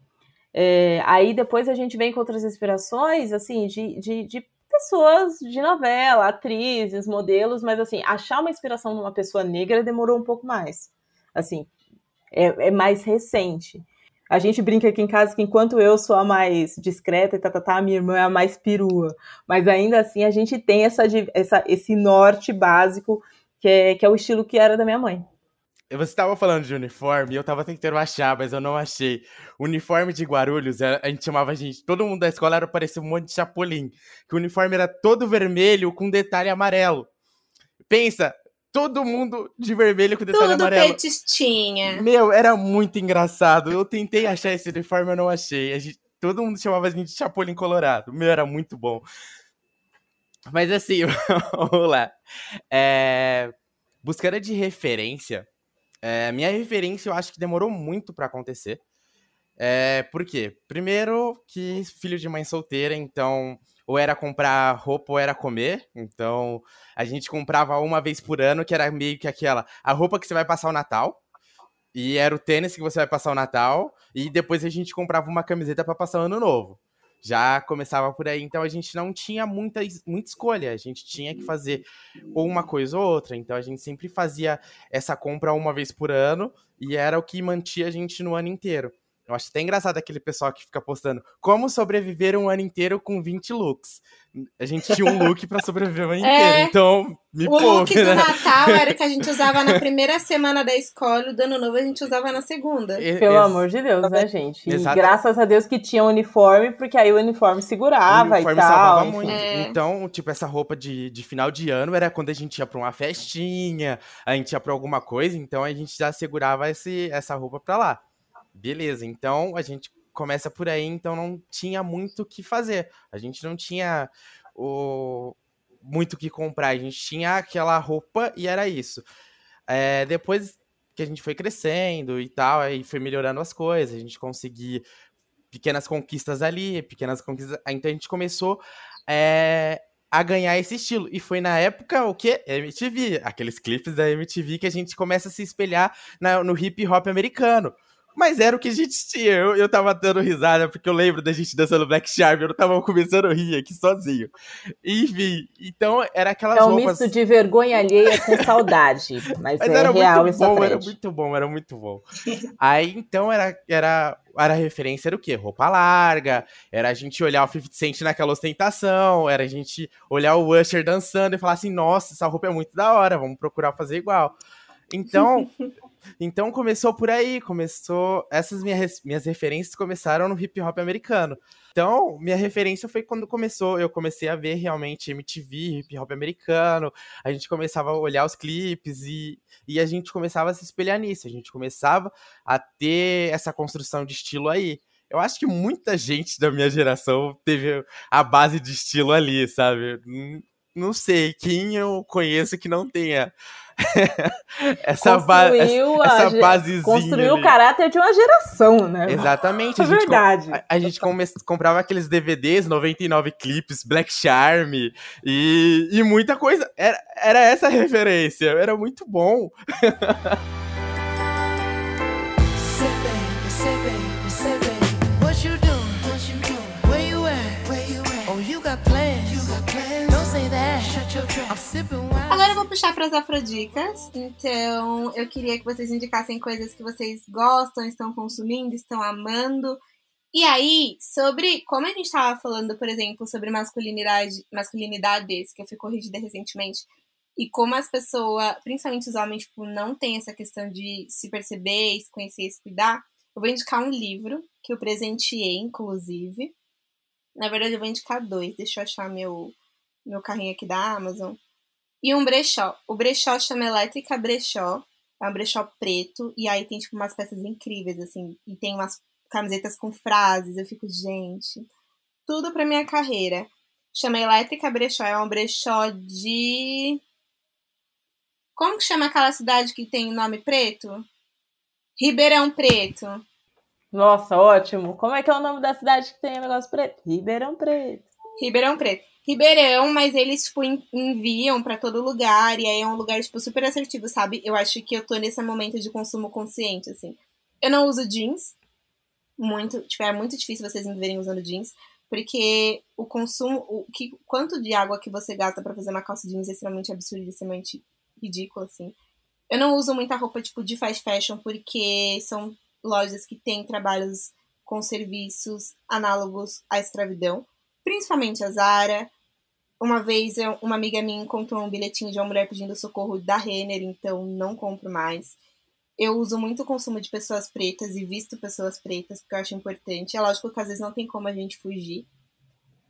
é, aí depois a gente vem com outras inspirações, assim, de, de, de, pessoas de novela, atrizes, modelos, mas assim, achar uma inspiração numa pessoa negra demorou um pouco mais. Assim, é, é mais recente. A gente brinca aqui em casa que enquanto eu sou a mais discreta e tá, tá, tá, minha irmã é a mais perua. Mas ainda assim a gente tem essa, essa, esse norte básico que é, que é o estilo que era da minha mãe. Você estava falando de uniforme eu estava tentando achar, mas eu não achei. Uniforme de Guarulhos, a gente chamava a gente, todo mundo da escola era parecia um monte de chapolim. Que o uniforme era todo vermelho com detalhe amarelo. Pensa, todo mundo de vermelho com detalhe Tudo amarelo. Tudo petistinha. Meu, era muito engraçado. Eu tentei achar esse uniforme, eu não achei. A gente, todo mundo chamava a gente de chapolim colorado. Meu, era muito bom. Mas assim, vamos lá. É, buscando de referência é, minha referência eu acho que demorou muito para acontecer. É, por quê? Primeiro que filho de mãe solteira, então ou era comprar roupa ou era comer. Então a gente comprava uma vez por ano, que era meio que aquela a roupa que você vai passar o Natal. E era o tênis que você vai passar o Natal. E depois a gente comprava uma camiseta para passar o ano novo já começava por aí, então a gente não tinha muita, muita escolha, a gente tinha que fazer ou uma coisa ou outra, então a gente sempre fazia essa compra uma vez por ano e era o que mantia a gente no ano inteiro. Eu acho até engraçado aquele pessoal que fica postando como sobreviver um ano inteiro com 20 looks. A gente tinha um look para sobreviver o ano é, inteiro, então me O poupe, look né? do Natal era que a gente usava na primeira semana da escola, o do Ano Novo a gente usava na segunda. E, Pelo amor de Deus, né, gente? E graças a Deus que tinha uniforme, porque aí o uniforme segurava o uniforme e tal. salvava muito. É. Então, tipo, essa roupa de, de final de ano era quando a gente ia pra uma festinha, a gente ia pra alguma coisa, então a gente já segurava esse, essa roupa pra lá. Beleza, então a gente começa por aí, então não tinha muito o que fazer. A gente não tinha o muito o que comprar, a gente tinha aquela roupa e era isso. É, depois que a gente foi crescendo e tal, aí foi melhorando as coisas, a gente conseguia pequenas conquistas ali, pequenas conquistas. Então a gente começou é, a ganhar esse estilo. E foi na época o que? MTV, aqueles clipes da MTV que a gente começa a se espelhar na, no hip hop americano. Mas era o que a gente tinha. Eu, eu tava dando risada, porque eu lembro da gente dançando Black Sharp, eu tava começando a rir aqui sozinho. Enfim, então era aquelas É um roupas... misto de vergonha alheia com saudade. Mas, mas é era real muito bom, era muito bom, era muito bom. Aí, então, era, era, era a referência era o quê? Roupa larga, era a gente olhar o 50 Cent naquela ostentação, era a gente olhar o Usher dançando e falar assim, nossa, essa roupa é muito da hora, vamos procurar fazer igual. Então, então começou por aí, começou. Essas minhas, minhas referências começaram no hip hop americano. Então, minha referência foi quando começou, eu comecei a ver realmente MTV, hip hop americano, a gente começava a olhar os clipes e, e a gente começava a se espelhar nisso, a gente começava a ter essa construção de estilo aí. Eu acho que muita gente da minha geração teve a base de estilo ali, sabe? Não sei quem eu conheço que não tenha essa, ba essa basezinha. Construiu ali. o caráter de uma geração, né? Exatamente. É verdade. A, a gente comprava aqueles DVDs, 99 clipes, Black Charm e, e muita coisa. Era, era essa a referência. Era muito bom. Agora eu vou puxar para as afrodicas. Então, eu queria que vocês indicassem coisas que vocês gostam, estão consumindo, estão amando. E aí, sobre como a gente estava falando, por exemplo, sobre masculinidade, masculinidades, que eu fui corrigida recentemente, e como as pessoas, principalmente os homens, tipo, não têm essa questão de se perceber, se conhecer e se cuidar, eu vou indicar um livro que eu presenteei, inclusive. Na verdade, eu vou indicar dois. Deixa eu achar meu, meu carrinho aqui da Amazon. E um brechó. O brechó chama Elétrica Brechó. É um brechó preto. E aí tem, tipo, umas peças incríveis, assim. E tem umas camisetas com frases. Eu fico, gente. Tudo pra minha carreira. Chama Elétrica Brechó. É um brechó de. Como que chama aquela cidade que tem nome preto? Ribeirão Preto. Nossa, ótimo. Como é que é o nome da cidade que tem o negócio preto? Ribeirão Preto. Ribeirão Preto. Ribeirão, mas eles, tipo, enviam para todo lugar, e aí é um lugar, tipo, super assertivo, sabe? Eu acho que eu tô nesse momento de consumo consciente, assim. Eu não uso jeans, muito, tipo, é muito difícil vocês me verem usando jeans, porque o consumo, o que, quanto de água que você gasta para fazer uma calça jeans é extremamente absurdo, extremamente ridículo, assim. Eu não uso muita roupa, tipo, de fast fashion, porque são lojas que têm trabalhos com serviços análogos à escravidão, principalmente a Zara, uma vez eu, uma amiga minha encontrou um bilhetinho de uma mulher pedindo socorro da Renner, então não compro mais. Eu uso muito o consumo de pessoas pretas e visto pessoas pretas, porque eu acho importante. É lógico que às vezes não tem como a gente fugir.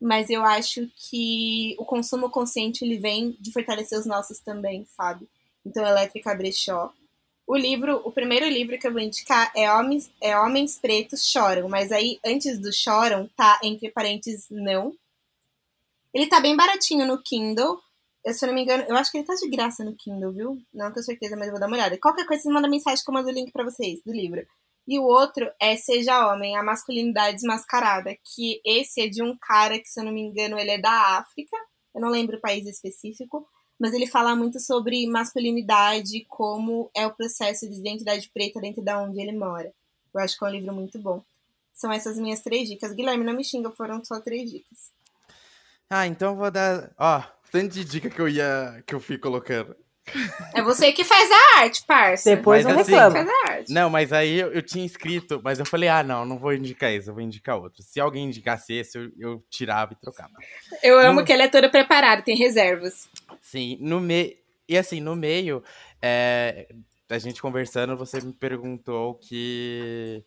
Mas eu acho que o consumo consciente ele vem de fortalecer os nossos também, sabe? Então, Elétrica Brechó. O livro, o primeiro livro que eu vou indicar é Homens, é Homens Pretos Choram, mas aí antes do choram tá entre parênteses não, ele tá bem baratinho no Kindle. Eu, se eu não me engano, eu acho que ele tá de graça no Kindle, viu? Não tenho certeza, mas eu vou dar uma olhada. Qualquer coisa, você manda mensagem que eu mando o link pra vocês do livro. E o outro é Seja Homem, a Masculinidade Desmascarada, que esse é de um cara que, se eu não me engano, ele é da África. Eu não lembro o país específico, mas ele fala muito sobre masculinidade, como é o processo de identidade preta dentro da onde ele mora. Eu acho que é um livro muito bom. São essas minhas três dicas. Guilherme, não me xinga, foram só três dicas. Ah, então vou dar. Ó, tanto de dica que eu ia. que eu fui colocando. É você que faz a arte, parça. Depois mas, não assim, reclama. Faz a arte. Não, mas aí eu, eu, tinha escrito, mas eu falei, ah, não, não vou indicar esse, eu vou indicar outro. Se alguém indicasse esse, eu, eu tirava e trocava. Eu amo no... que ele é todo preparado, tem reservas. Sim, no meio. E assim, no meio, é... a gente conversando, você me perguntou que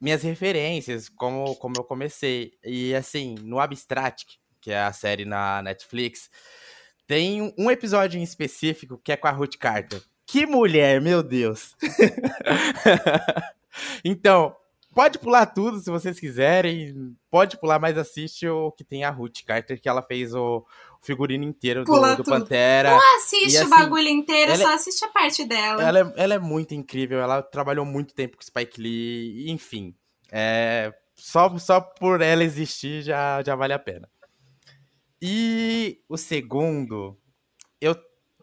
minhas referências, como, como eu comecei. E assim, no Abstract, que é a série na Netflix, tem um episódio em específico que é com a Ruth Carter. Que mulher, meu Deus! então, pode pular tudo se vocês quiserem. Pode pular, mas assiste o que tem a Ruth Carter, que ela fez o figurino inteiro do, do Pantera. Não assiste assim, o bagulho inteiro, só é, assiste a parte dela. Ela é, ela é muito incrível, ela trabalhou muito tempo com Spike Lee, enfim. É, só, só por ela existir já, já vale a pena. E o segundo, eu,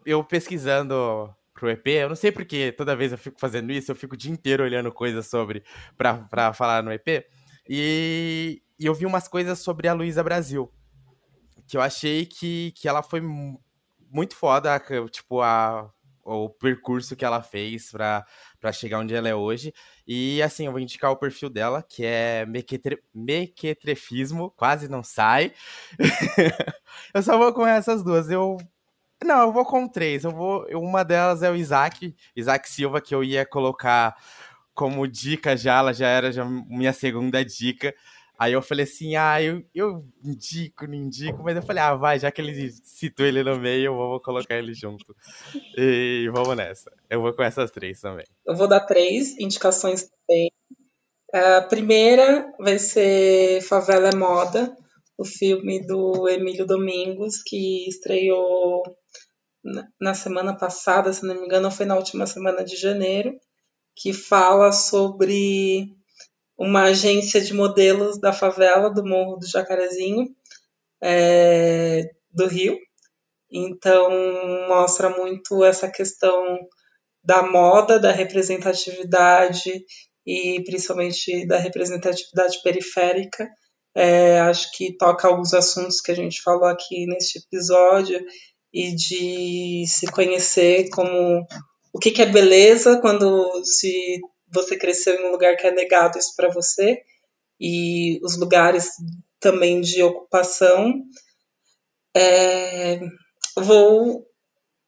eu pesquisando pro EP, eu não sei porque toda vez eu fico fazendo isso, eu fico o dia inteiro olhando coisas sobre pra, pra falar no EP. E, e eu vi umas coisas sobre a Luísa Brasil. Que eu achei que, que ela foi muito foda, tipo, a, o percurso que ela fez para chegar onde ela é hoje. E assim, eu vou indicar o perfil dela, que é mequetre, mequetrefismo, quase não sai. eu só vou com essas duas. Eu Não, eu vou com três. Eu vou. Uma delas é o Isaac, Isaac Silva, que eu ia colocar como dica já, ela já era já minha segunda dica. Aí eu falei assim, ah, eu, eu indico, não indico, mas eu falei, ah, vai, já que ele citou ele no meio, eu vou colocar ele junto. E vamos nessa. Eu vou com essas três também. Eu vou dar três indicações também. A primeira vai ser Favela é Moda, o filme do Emílio Domingos, que estreou na semana passada, se não me engano, foi na última semana de janeiro, que fala sobre uma agência de modelos da favela do Morro do Jacarezinho, é, do Rio. Então, mostra muito essa questão da moda, da representatividade e principalmente da representatividade periférica. É, acho que toca alguns assuntos que a gente falou aqui neste episódio e de se conhecer como o que, que é beleza quando se você cresceu em um lugar que é negado isso para você e os lugares também de ocupação. É, vou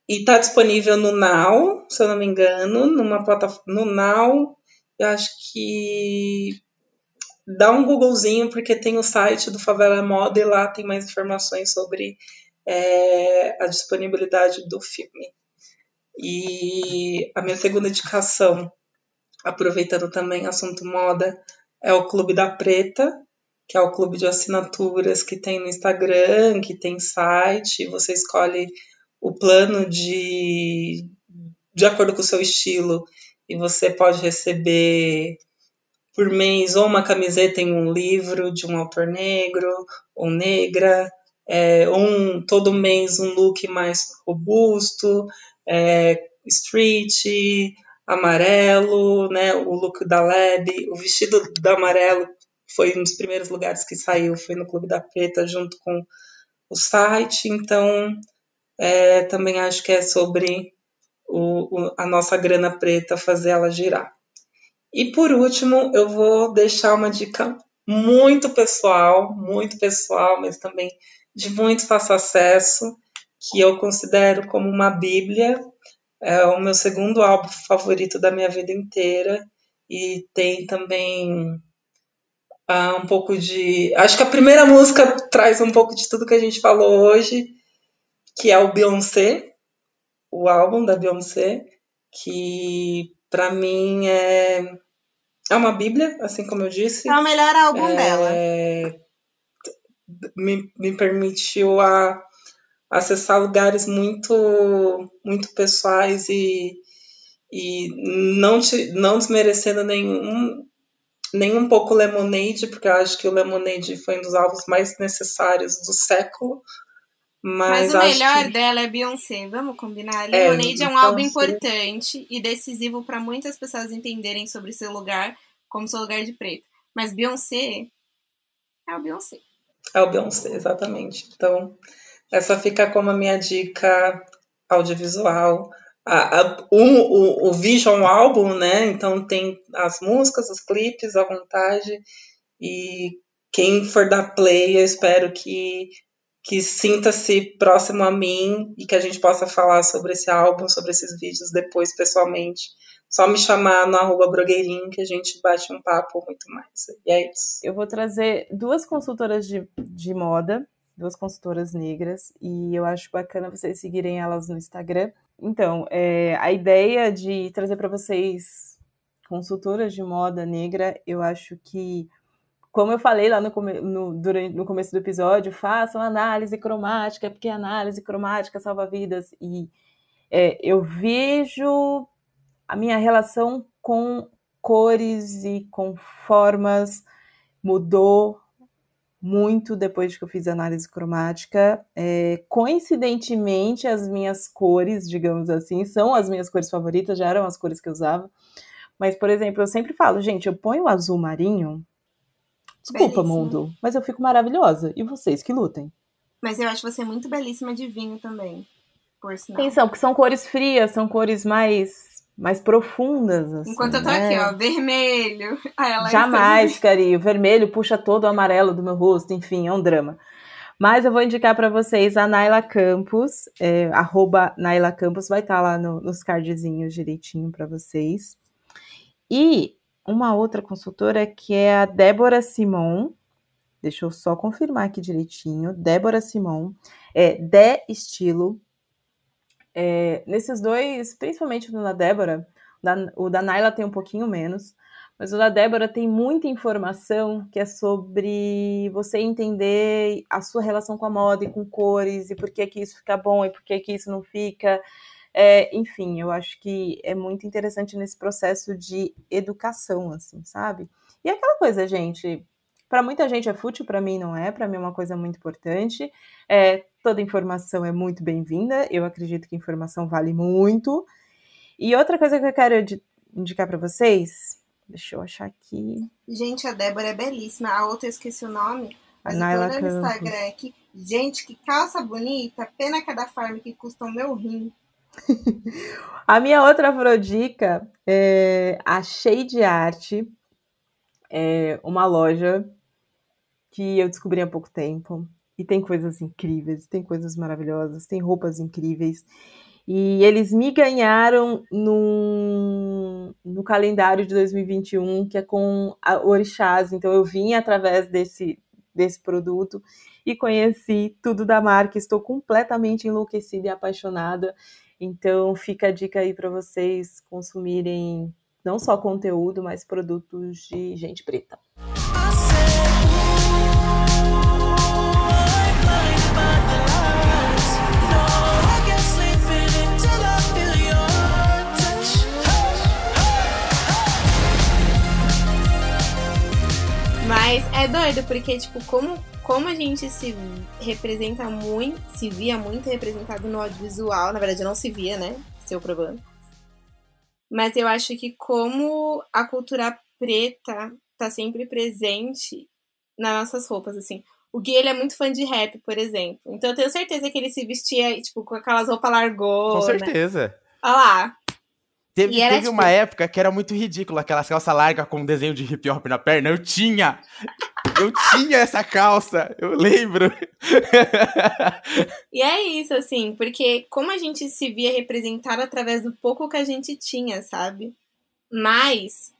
e está disponível no Now, se eu não me engano, numa plataforma no Now. Eu acho que dá um Googlezinho porque tem o site do Favela Moda e lá tem mais informações sobre é, a disponibilidade do filme. E a minha segunda indicação, aproveitando também assunto moda, é o Clube da Preta, que é o clube de assinaturas que tem no Instagram, que tem site, você escolhe o plano de de acordo com o seu estilo e você pode receber por mês ou uma camiseta em um livro de um autor negro ou negra, é, um todo mês um look mais robusto, é, street, amarelo, né, o look da Lab, o vestido da amarelo foi um dos primeiros lugares que saiu, foi no Clube da Preta junto com o site, então é, também acho que é sobre o, o, a nossa grana preta fazer ela girar. E por último, eu vou deixar uma dica muito pessoal, muito pessoal, mas também de muito fácil acesso, que eu considero como uma bíblia. É o meu segundo álbum favorito da minha vida inteira e tem também uh, um pouco de. Acho que a primeira música traz um pouco de tudo que a gente falou hoje, que é o Beyoncé, o álbum da Beyoncé, que para mim é é uma bíblia, assim como eu disse. É o melhor álbum é, dela. Me, me permitiu a acessar lugares muito muito pessoais e, e não, te, não desmerecendo nenhum nem um pouco Lemonade, porque eu acho que o Lemonade foi um dos álbuns mais necessários do século, mas, Mas o melhor que... dela é Beyoncé, vamos combinar? É, Lemonade é, um álbum importante e decisivo para muitas pessoas entenderem sobre seu lugar como seu lugar de preto. Mas Beyoncé é o Beyoncé. É o Beyoncé, exatamente. Então, essa fica como a minha dica audiovisual. A, a, um, o, o Vision álbum, né? Então tem as músicas, os clipes à vontade. E quem for dar play, eu espero que que sinta-se próximo a mim e que a gente possa falar sobre esse álbum, sobre esses vídeos depois pessoalmente. Só me chamar no arroba brogueirinho que a gente bate um papo muito mais. E é isso. Eu vou trazer duas consultoras de, de moda, duas consultoras negras, e eu acho bacana vocês seguirem elas no Instagram. Então, é, a ideia de trazer para vocês consultoras de moda negra, eu acho que como eu falei lá no, no, durante, no começo do episódio, façam análise cromática, porque análise cromática salva vidas. E é, eu vejo a minha relação com cores e com formas mudou muito depois que eu fiz análise cromática. É, coincidentemente, as minhas cores, digamos assim, são as minhas cores favoritas, já eram as cores que eu usava. Mas, por exemplo, eu sempre falo, gente, eu ponho azul marinho Desculpa, belíssima. mundo, mas eu fico maravilhosa. E vocês que lutem. Mas eu acho você muito belíssima de vinho também, por sinal. Atenção, porque são cores frias, são cores mais mais profundas. Assim, Enquanto eu tô né? aqui, ó, vermelho. Jamais, Cari. O vermelho puxa todo o amarelo do meu rosto, enfim, é um drama. Mas eu vou indicar para vocês a Naila Campos, é, arroba Naila Campos, vai estar tá lá no, nos cardzinhos direitinho para vocês. E uma outra consultora que é a Débora Simon, deixa eu só confirmar aqui direitinho, Débora Simon, é De Estilo. É, nesses dois, principalmente o da Débora, o da Naila tem um pouquinho menos, mas o da Débora tem muita informação que é sobre você entender a sua relação com a moda e com cores, e por que, que isso fica bom e por que, que isso não fica. É, enfim, eu acho que é muito interessante nesse processo de educação, assim, sabe? E é aquela coisa, gente, para muita gente é fútil, para mim não é, para mim é uma coisa muito importante. É, toda informação é muito bem-vinda, eu acredito que informação vale muito. E outra coisa que eu quero indicar para vocês Deixa eu achar aqui. Gente, a Débora é belíssima. A outra eu esqueci o nome. Mas eu tô olhando no Instagram aqui. Gente, que calça bonita. Pena que é Farm que custa o meu rim. a minha outra afrodica é a Shade Art. É uma loja que eu descobri há pouco tempo. E tem coisas incríveis, tem coisas maravilhosas, tem roupas incríveis. E eles me ganharam no, no calendário de 2021, que é com a Orixás. Então eu vim através desse, desse produto e conheci tudo da marca. Estou completamente enlouquecida e apaixonada. Então fica a dica aí para vocês consumirem não só conteúdo, mas produtos de gente preta. Mas é doido, porque, tipo, como, como a gente se representa muito, se via muito representado no audiovisual, na verdade não se via, né? Seu problema. Mas eu acho que como a cultura preta tá sempre presente nas nossas roupas, assim. O Gui, ele é muito fã de rap, por exemplo. Então eu tenho certeza que ele se vestia, tipo, com aquelas roupas largou. Com certeza. Olha lá. Teve, teve tipo... uma época que era muito ridículo, aquelas calças largas com um desenho de hip hop na perna. Eu tinha! Eu tinha essa calça, eu lembro. e é isso, assim, porque como a gente se via representado através do pouco que a gente tinha, sabe? Mas,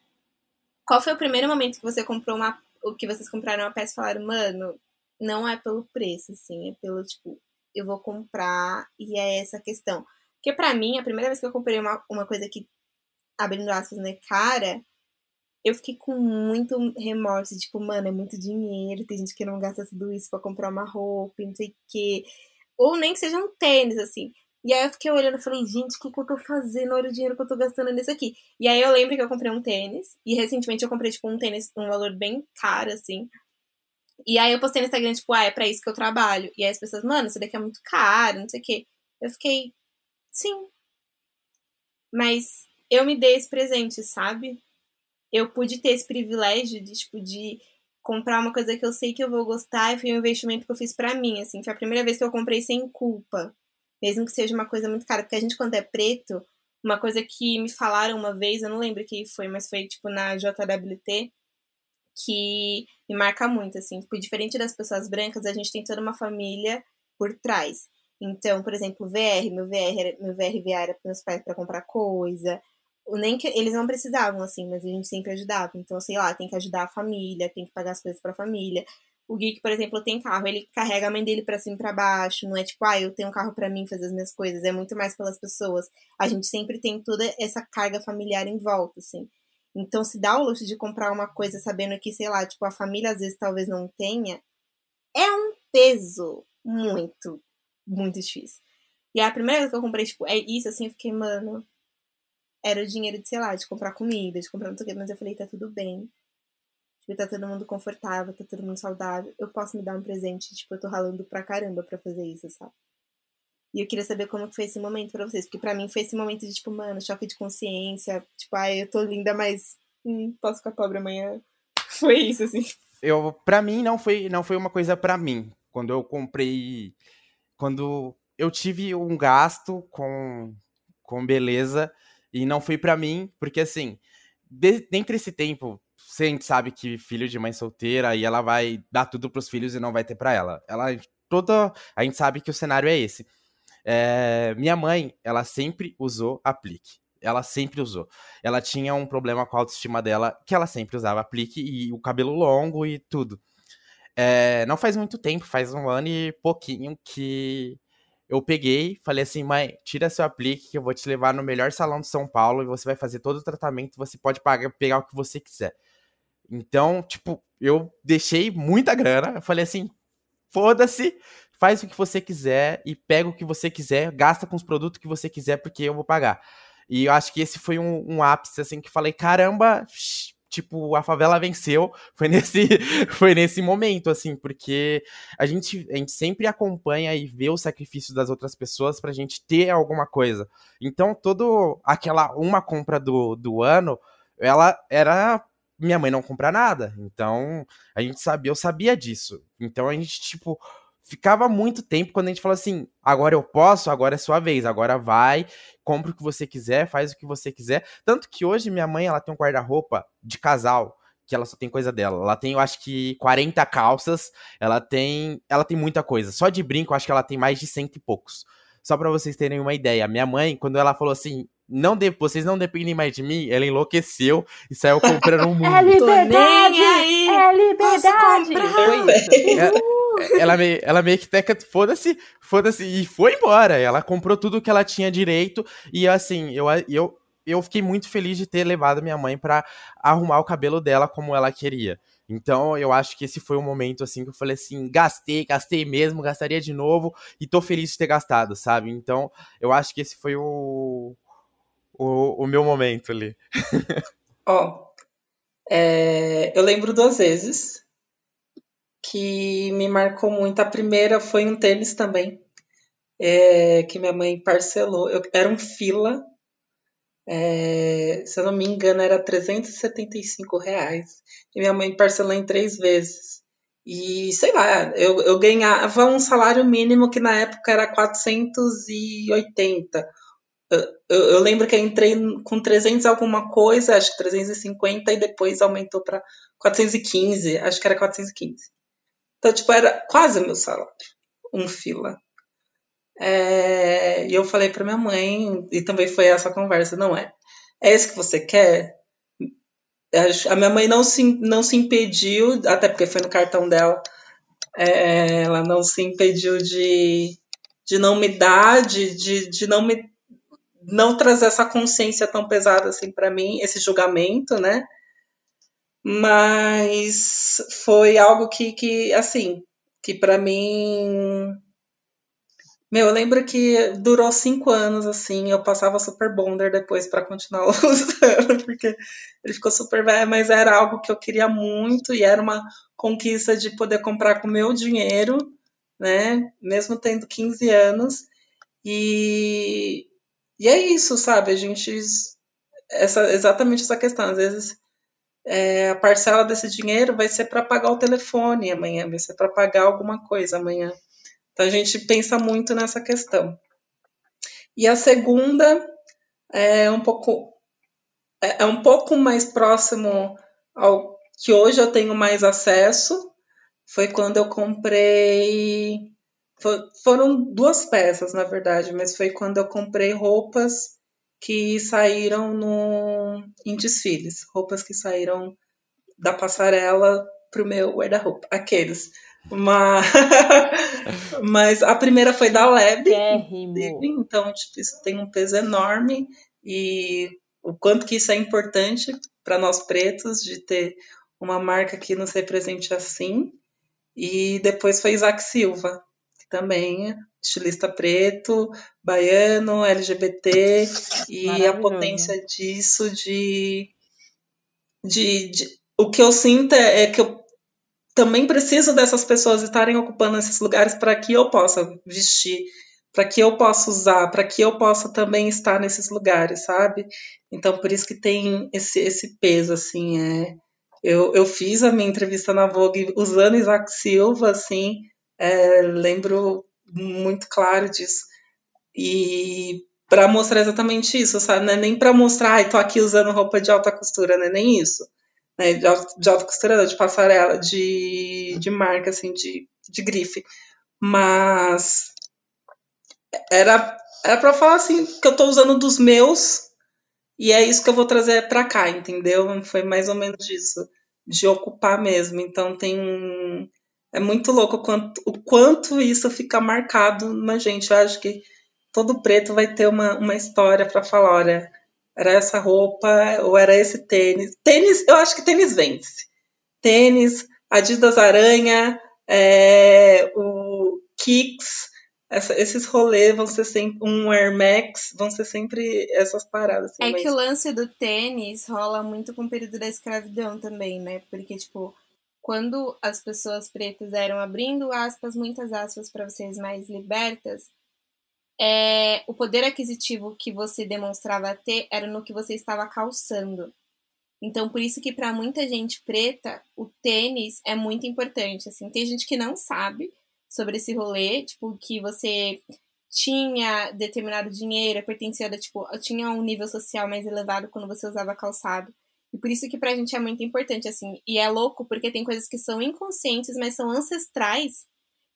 qual foi o primeiro momento que você comprou uma. O que vocês compraram uma peça e falaram, mano, não é pelo preço, assim, é pelo tipo, eu vou comprar e é essa questão. Porque para mim, a primeira vez que eu comprei uma, uma coisa que, abrindo aspas, né, cara, eu fiquei com muito remorso, tipo, mano, é muito dinheiro, tem gente que não gasta tudo isso para comprar uma roupa, não sei o quê. Ou nem que seja um tênis, assim. E aí eu fiquei olhando e falei, gente, o que, que eu tô fazendo? Olha o dinheiro que eu tô gastando nisso aqui. E aí eu lembro que eu comprei um tênis. E recentemente eu comprei, tipo, um tênis um valor bem caro, assim. E aí eu postei no Instagram, tipo, ah, é pra isso que eu trabalho. E aí as pessoas, mano, isso daqui é muito caro, não sei o quê. Eu fiquei, Sim. Mas eu me dei esse presente, sabe? Eu pude ter esse privilégio de, tipo, de comprar uma coisa que eu sei que eu vou gostar e foi um investimento que eu fiz para mim, assim. Foi a primeira vez que eu comprei sem culpa. Mesmo que seja uma coisa muito cara. Porque a gente, quando é preto, uma coisa que me falaram uma vez, eu não lembro que foi, mas foi, tipo, na JWT, que me marca muito, assim. Tipo, diferente das pessoas brancas, a gente tem toda uma família por trás. Então, por exemplo, VR, meu VR, meu VR era para meus pais para comprar coisa. Nem que eles não precisavam assim, mas a gente sempre ajudava. Então, sei lá, tem que ajudar a família, tem que pagar as coisas para a família. O Geek, por exemplo, tem carro, ele carrega a mãe dele para cima e para baixo, não é tipo, ah, eu tenho um carro para mim fazer as minhas coisas, é muito mais pelas pessoas. A gente sempre tem toda essa carga familiar em volta, assim. Então, se dá o luxo de comprar uma coisa sabendo que, sei lá, tipo, a família às vezes talvez não tenha, é um peso muito muito difícil. E a primeira vez que eu comprei, tipo, é isso, assim, eu fiquei, mano. Era o dinheiro de, sei lá, de comprar comida, de comprar não sei o quê, mas eu falei, tá tudo bem. Tipo, tá todo mundo confortável, tá todo mundo saudável. Eu posso me dar um presente, tipo, eu tô ralando pra caramba pra fazer isso, sabe? E eu queria saber como que foi esse momento pra vocês, porque pra mim foi esse momento de, tipo, mano, choque de consciência, tipo, ai, eu tô linda, mas hum, posso ficar pobre amanhã. Foi isso, assim. Eu, pra mim, não foi, não foi uma coisa pra mim. Quando eu comprei quando eu tive um gasto com, com beleza e não foi para mim, porque assim, de, dentre esse tempo, a gente sabe que filho de mãe solteira e ela vai dar tudo pros filhos e não vai ter para ela. Ela toda, a gente sabe que o cenário é esse. É, minha mãe, ela sempre usou aplique. Ela sempre usou. Ela tinha um problema com a autoestima dela, que ela sempre usava aplique e o cabelo longo e tudo. É, não faz muito tempo, faz um ano e pouquinho que eu peguei, falei assim, mãe, tira seu aplique que eu vou te levar no melhor salão de São Paulo e você vai fazer todo o tratamento, você pode pagar, pegar o que você quiser. Então, tipo, eu deixei muita grana, eu falei assim, foda-se, faz o que você quiser e pega o que você quiser, gasta com os produtos que você quiser, porque eu vou pagar. E eu acho que esse foi um, um ápice, assim, que falei, caramba, tipo, a favela venceu. Foi nesse, foi nesse momento, assim, porque a gente, a gente sempre acompanha e vê o sacrifício das outras pessoas pra gente ter alguma coisa. Então, todo aquela uma compra do, do ano, ela era minha mãe não comprar nada. Então, a gente sabia, eu sabia disso. Então a gente, tipo, ficava muito tempo quando a gente falou assim: agora eu posso, agora é sua vez, agora vai, compra o que você quiser, faz o que você quiser. Tanto que hoje minha mãe ela tem um guarda-roupa de casal que ela só tem coisa dela. Ela tem, eu acho que 40 calças, ela tem, ela tem muita coisa. Só de brinco, eu acho que ela tem mais de cento e poucos. Só para vocês terem uma ideia, minha mãe, quando ela falou assim, não de, vocês não dependem mais de mim, ela enlouqueceu e saiu comprando o mundo. É liberdade! É liberdade! É, ela, meio, ela meio que teca, foda-se, foda-se, e foi embora. Ela comprou tudo que ela tinha direito, e assim, eu, eu, eu fiquei muito feliz de ter levado minha mãe para arrumar o cabelo dela como ela queria. Então, eu acho que esse foi um momento assim que eu falei assim, gastei, gastei mesmo, gastaria de novo e tô feliz de ter gastado, sabe? Então, eu acho que esse foi o o, o meu momento ali. Ó, é, eu lembro duas vezes que me marcou muito. A primeira foi um tênis também, é, que minha mãe parcelou. Eu, era um fila, é, se eu não me engano, era 375 reais. E minha mãe parcelou em três vezes. E sei lá, eu, eu ganhava um salário mínimo que na época era 480 eu, eu, lembro que eu entrei com 300 alguma coisa, acho que 350, e depois aumentou para 415, acho que era 415. Então, tipo, era quase meu salário, um fila. É, e eu falei para minha mãe, e também foi essa conversa, não é? É isso que você quer? A minha mãe não se, não se impediu, até porque foi no cartão dela, é, ela não se impediu de, de não me dar, de, de, de não me não trazer essa consciência tão pesada assim para mim, esse julgamento, né? Mas foi algo que, que assim, que para mim. Meu, eu lembro que durou cinco anos, assim, eu passava super bonder depois para continuar usando, porque ele ficou super velho, mas era algo que eu queria muito e era uma conquista de poder comprar com meu dinheiro, né? Mesmo tendo 15 anos. E, e é isso, sabe? A gente. Essa, exatamente essa questão. Às vezes é, a parcela desse dinheiro vai ser para pagar o telefone amanhã, vai ser para pagar alguma coisa amanhã. Então a gente pensa muito nessa questão. E a segunda é um pouco é, é um pouco mais próximo ao que hoje eu tenho mais acesso. Foi quando eu comprei foram duas peças, na verdade, mas foi quando eu comprei roupas que saíram no, em desfiles, roupas que saíram da passarela para o meu guarda-roupa, aqueles. Mas, mas a primeira foi da Leb, então tipo, isso tem um peso enorme. E o quanto que isso é importante para nós pretos de ter uma marca que nos represente assim. E depois foi Isaac Silva, também estilista preto, baiano, LGBT, e a potência disso de, de, de, O que eu sinto é, é que eu também preciso dessas pessoas estarem ocupando esses lugares para que eu possa vestir, para que eu possa usar, para que eu possa também estar nesses lugares, sabe? Então, por isso que tem esse, esse peso, assim, é... Eu, eu fiz a minha entrevista na Vogue usando Isaac Silva, assim, é, lembro muito claro disso. E para mostrar exatamente isso, sabe? Não é nem para mostrar, ai, tô aqui usando roupa de alta costura, não é nem isso. Né? De, alta, de alta costura, de passarela, de, de marca, assim, de, de grife. Mas era, era para falar assim, que eu tô usando dos meus e é isso que eu vou trazer para cá, entendeu? Foi mais ou menos isso, de ocupar mesmo. Então tem é muito louco o quanto, o quanto isso fica marcado na gente. Eu acho que todo preto vai ter uma, uma história para falar, olha, era essa roupa ou era esse tênis. Tênis, eu acho que tênis vence. Tênis, Adidas Aranha, é, o Kicks, essa, esses rolês vão ser sempre um Air Max, vão ser sempre essas paradas. Assim, é mas... que o lance do tênis rola muito com o período da escravidão também, né? Porque, tipo, quando as pessoas pretas eram abrindo aspas, muitas aspas para vocês mais libertas, é, o poder aquisitivo que você demonstrava ter era no que você estava calçando. Então, por isso que para muita gente preta, o tênis é muito importante. Assim, tem gente que não sabe sobre esse rolê, tipo, que você tinha determinado dinheiro, pertencia, tipo, tinha um nível social mais elevado quando você usava calçado. E por isso que pra gente é muito importante, assim. E é louco porque tem coisas que são inconscientes, mas são ancestrais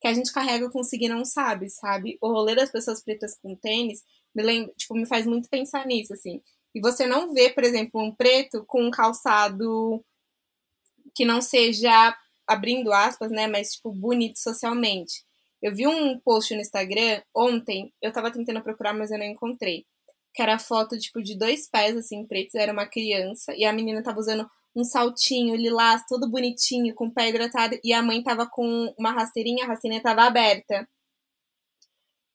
que a gente carrega consigo e não sabe, sabe? O rolê das pessoas pretas com tênis me lembra, tipo, me faz muito pensar nisso, assim. E você não vê, por exemplo, um preto com um calçado que não seja, abrindo aspas, né, mas, tipo, bonito socialmente. Eu vi um post no Instagram ontem, eu tava tentando procurar, mas eu não encontrei. Que era foto, tipo, de dois pés, assim, pretos, era uma criança, e a menina tava usando um saltinho lilás, todo bonitinho, com pé hidratado, e a mãe tava com uma rasteirinha, a rasteirinha tava aberta.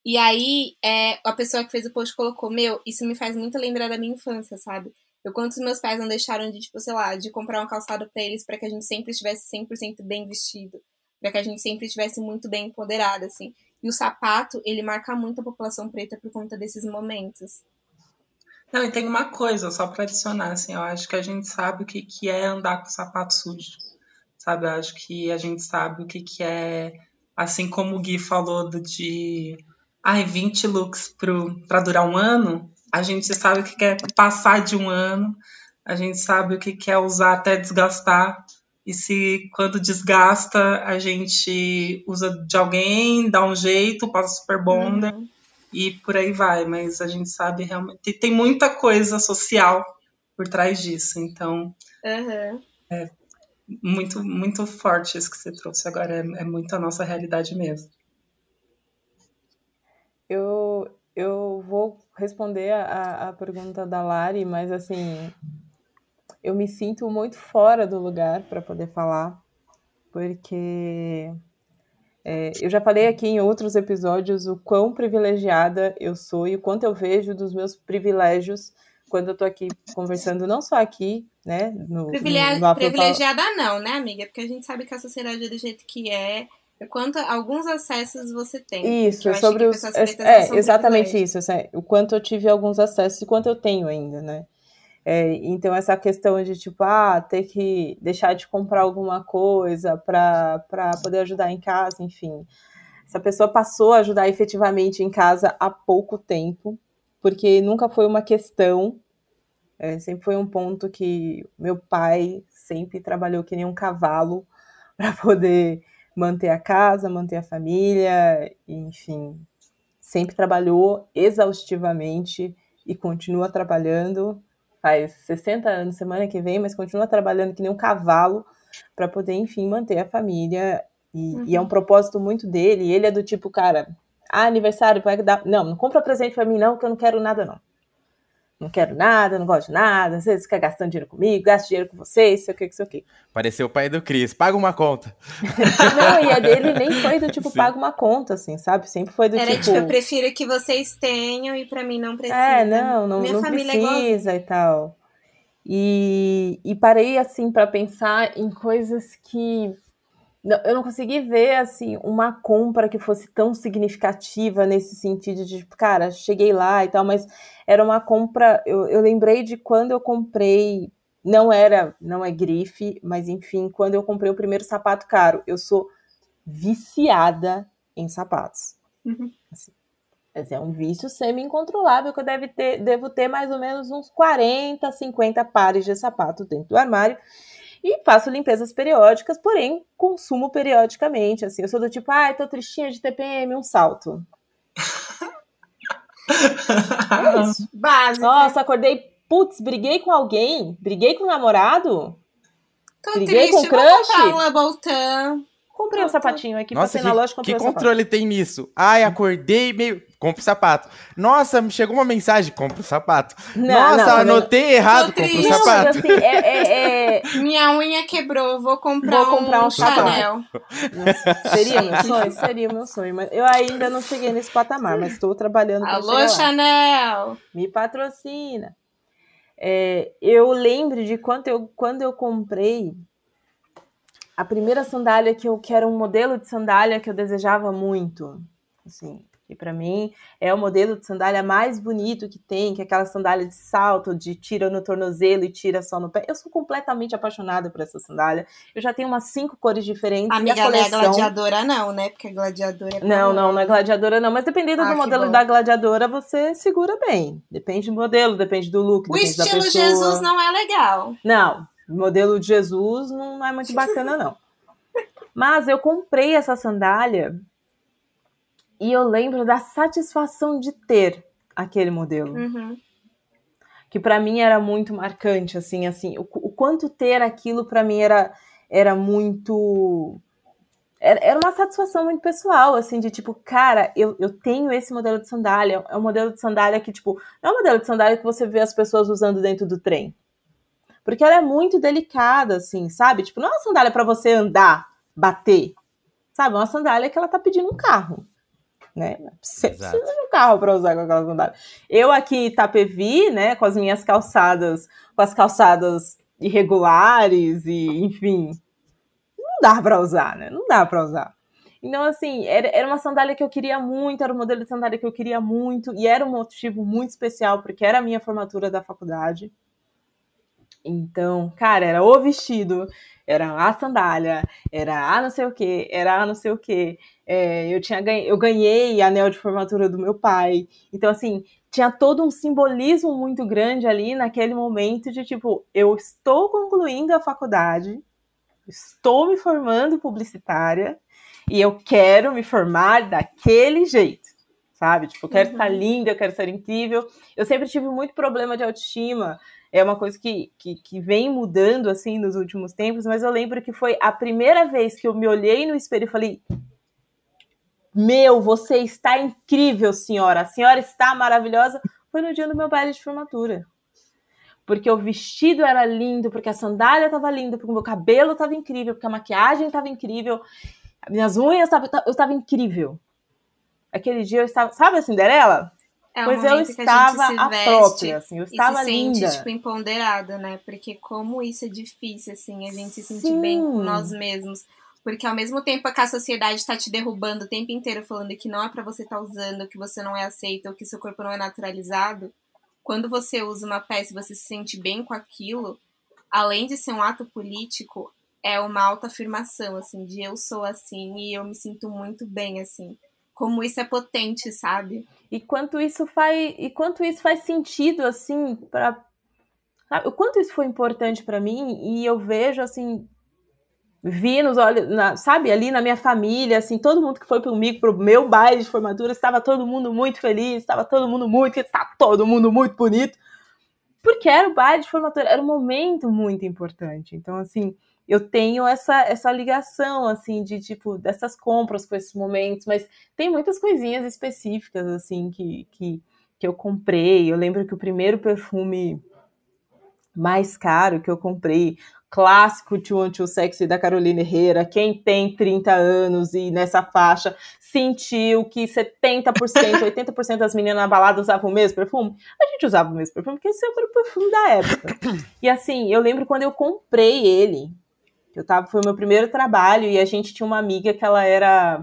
E aí, é, a pessoa que fez o post colocou, meu, isso me faz muito lembrar da minha infância, sabe? Eu quantos meus pais não deixaram de, tipo, sei lá, de comprar um calçado para eles para que a gente sempre estivesse 100% bem vestido, para que a gente sempre estivesse muito bem empoderada, assim. E o sapato, ele marca muito a população preta por conta desses momentos. Não, e tem uma coisa, só para adicionar, assim, eu acho que a gente sabe o que, que é andar com sapato sujo, sabe? Eu acho que a gente sabe o que, que é, assim como o Gui falou do de, ai, 20 looks para durar um ano, a gente sabe o que é passar de um ano, a gente sabe o que é usar até desgastar, e se quando desgasta a gente usa de alguém, dá um jeito, passa super bonder, uhum e por aí vai, mas a gente sabe realmente. Tem muita coisa social por trás disso, então. Uhum. É muito, muito forte isso que você trouxe agora, é, é muito a nossa realidade mesmo. Eu, eu vou responder a, a pergunta da Lari, mas assim, eu me sinto muito fora do lugar para poder falar, porque é, eu já falei aqui em outros episódios o quão privilegiada eu sou e o quanto eu vejo dos meus privilégios quando eu tô aqui conversando, não só aqui, né? No, Privilegi no privilegiada não, né, amiga? Porque a gente sabe que a sociedade é do jeito que é. Quanto alguns acessos você tem. Isso, sobre os. É, exatamente isso. Assim, o quanto eu tive alguns acessos e quanto eu tenho ainda, né? É, então, essa questão de, tipo, ah, ter que deixar de comprar alguma coisa para poder ajudar em casa, enfim. Essa pessoa passou a ajudar efetivamente em casa há pouco tempo, porque nunca foi uma questão, é, sempre foi um ponto que meu pai sempre trabalhou que nem um cavalo para poder manter a casa, manter a família, enfim, sempre trabalhou exaustivamente e continua trabalhando faz 60 anos, semana que vem, mas continua trabalhando que nem um cavalo para poder, enfim, manter a família. E, uhum. e, é um uhum. propósito muito dele. E ele é do tipo, cara, ah, aniversário, vai dar. Não, não compra presente para mim, não, que eu não quero nada, não. Não quero nada, não gosto de nada, às vezes fica gastando dinheiro comigo, gasto dinheiro com vocês, sei o que, sei o que. Pareceu o pai do Cris, paga uma conta. não, e a dele nem foi do tipo, Sim. paga uma conta, assim, sabe? Sempre foi do Era tipo... tipo, eu prefiro que vocês tenham e para mim não precisa. É, não, não, Minha não é precisa é e tal. E, e parei, assim, para pensar em coisas que eu não consegui ver assim uma compra que fosse tão significativa nesse sentido de cara cheguei lá e tal mas era uma compra eu, eu lembrei de quando eu comprei não era não é grife mas enfim quando eu comprei o primeiro sapato caro eu sou viciada em sapatos uhum. assim, é um vício semi-incontrolável que eu deve ter, devo ter mais ou menos uns 40, 50 pares de sapato dentro do armário. E faço limpezas periódicas, porém consumo periodicamente. Assim, eu sou do tipo, ai, ah, tô tristinha de TPM, um salto. é isso. Básico. Nossa, acordei, putz, briguei com alguém, briguei com o namorado. Tô briguei triste, com o crush. Vou comprar um Comprei um sapatinho aqui, Nossa, passei que, na loja comprei Que um controle tem nisso? Ai, acordei meio. Compre sapato. Nossa, me chegou uma mensagem, compre o sapato. Não, Nossa, não, anotei não. errado, compre o sapato. Assim, é, é, é... Minha unha quebrou, vou comprar, vou comprar um, um Chanel. Nossa, seria meu sonho? Seria meu sonho, mas eu ainda não cheguei nesse patamar, mas estou trabalhando para Alô, Chanel! Me patrocina. É, eu lembro de quando eu, quando eu comprei a primeira sandália que eu que era um modelo de sandália que eu desejava muito, assim, e para mim é o modelo de sandália mais bonito que tem, que é aquela sandália de salto, de tira no tornozelo e tira só no pé. Eu sou completamente apaixonada por essa sandália. Eu já tenho umas cinco cores diferentes. Amiga, a coleção... não é gladiadora não, né? Porque gladiadora é Não, não, não é gladiadora não, mas dependendo ah, do modelo bom. da gladiadora, você segura bem. Depende do modelo, depende do look, o depende da pessoa. O estilo Jesus não é legal. Não, o modelo de Jesus não é muito bacana, não. Mas eu comprei essa sandália e eu lembro da satisfação de ter aquele modelo. Uhum. Que para mim era muito marcante, assim, assim, o, o quanto ter aquilo para mim era, era muito era, uma satisfação muito pessoal, assim, de tipo, cara, eu, eu tenho esse modelo de sandália. É um modelo de sandália que, tipo, não é um modelo de sandália que você vê as pessoas usando dentro do trem. Porque ela é muito delicada, assim, sabe? Tipo, não é uma sandália para você andar, bater. Sabe? É uma sandália que ela tá pedindo um carro. Né? Você Exato. precisa de um carro para usar com aquela sandália. Eu aqui em Itapevi, né, com as minhas calçadas, com as calçadas irregulares e, enfim, não dá para usar, né? Não dá para usar. Então, assim, era, era uma sandália que eu queria muito, era um modelo de sandália que eu queria muito, e era um motivo muito especial, porque era a minha formatura da faculdade. Então, cara, era o vestido, era a sandália, era a não sei o que, era a não sei o que. É, eu, tinha, eu ganhei anel de formatura do meu pai. Então, assim, tinha todo um simbolismo muito grande ali naquele momento de tipo, eu estou concluindo a faculdade, estou me formando publicitária e eu quero me formar daquele jeito. Sabe? Tipo, eu quero uhum. estar linda, eu quero ser incrível. Eu sempre tive muito problema de autoestima é uma coisa que, que, que, vem mudando assim nos últimos tempos, mas eu lembro que foi a primeira vez que eu me olhei no espelho e falei: Meu, você está incrível, senhora, a senhora está maravilhosa. Foi no dia do meu baile de formatura. Porque o vestido era lindo, porque a sandália estava linda, porque o meu cabelo estava incrível, porque a maquiagem estava incrível, minhas unhas estavam. Eu estava incrível. Aquele dia eu estava. Sabe a Cinderela? É pois eu estava a, a própria, assim, eu estava e se linda. sente, tipo, empoderada, né? Porque como isso é difícil, assim, a gente se sentir Sim. bem com nós mesmos. Porque ao mesmo tempo que a sociedade está te derrubando o tempo inteiro, falando que não é para você estar tá usando, que você não é aceita, ou que seu corpo não é naturalizado, quando você usa uma peça e você se sente bem com aquilo, além de ser um ato político, é uma autoafirmação, assim, de eu sou assim e eu me sinto muito bem, assim como isso é potente, sabe? E quanto isso faz, e quanto isso faz sentido assim para o quanto isso foi importante para mim e eu vejo assim vi nos olhos, na, sabe, ali na minha família, assim, todo mundo que foi comigo pro meu baile de formatura, estava todo mundo muito feliz, estava todo mundo muito, está todo mundo muito bonito, porque era o baile de formatura, era um momento muito importante. Então, assim, eu tenho essa, essa ligação, assim, de tipo, dessas compras com esses momentos, mas tem muitas coisinhas específicas, assim, que, que, que eu comprei. Eu lembro que o primeiro perfume mais caro que eu comprei, clássico Too Too Sexy da Carolina Herrera, quem tem 30 anos e nessa faixa sentiu que 70%, 80% das meninas na balada usavam o mesmo perfume, a gente usava o mesmo perfume, porque esse era o perfume da época. E assim, eu lembro quando eu comprei ele, eu tava, foi o meu primeiro trabalho e a gente tinha uma amiga que ela era.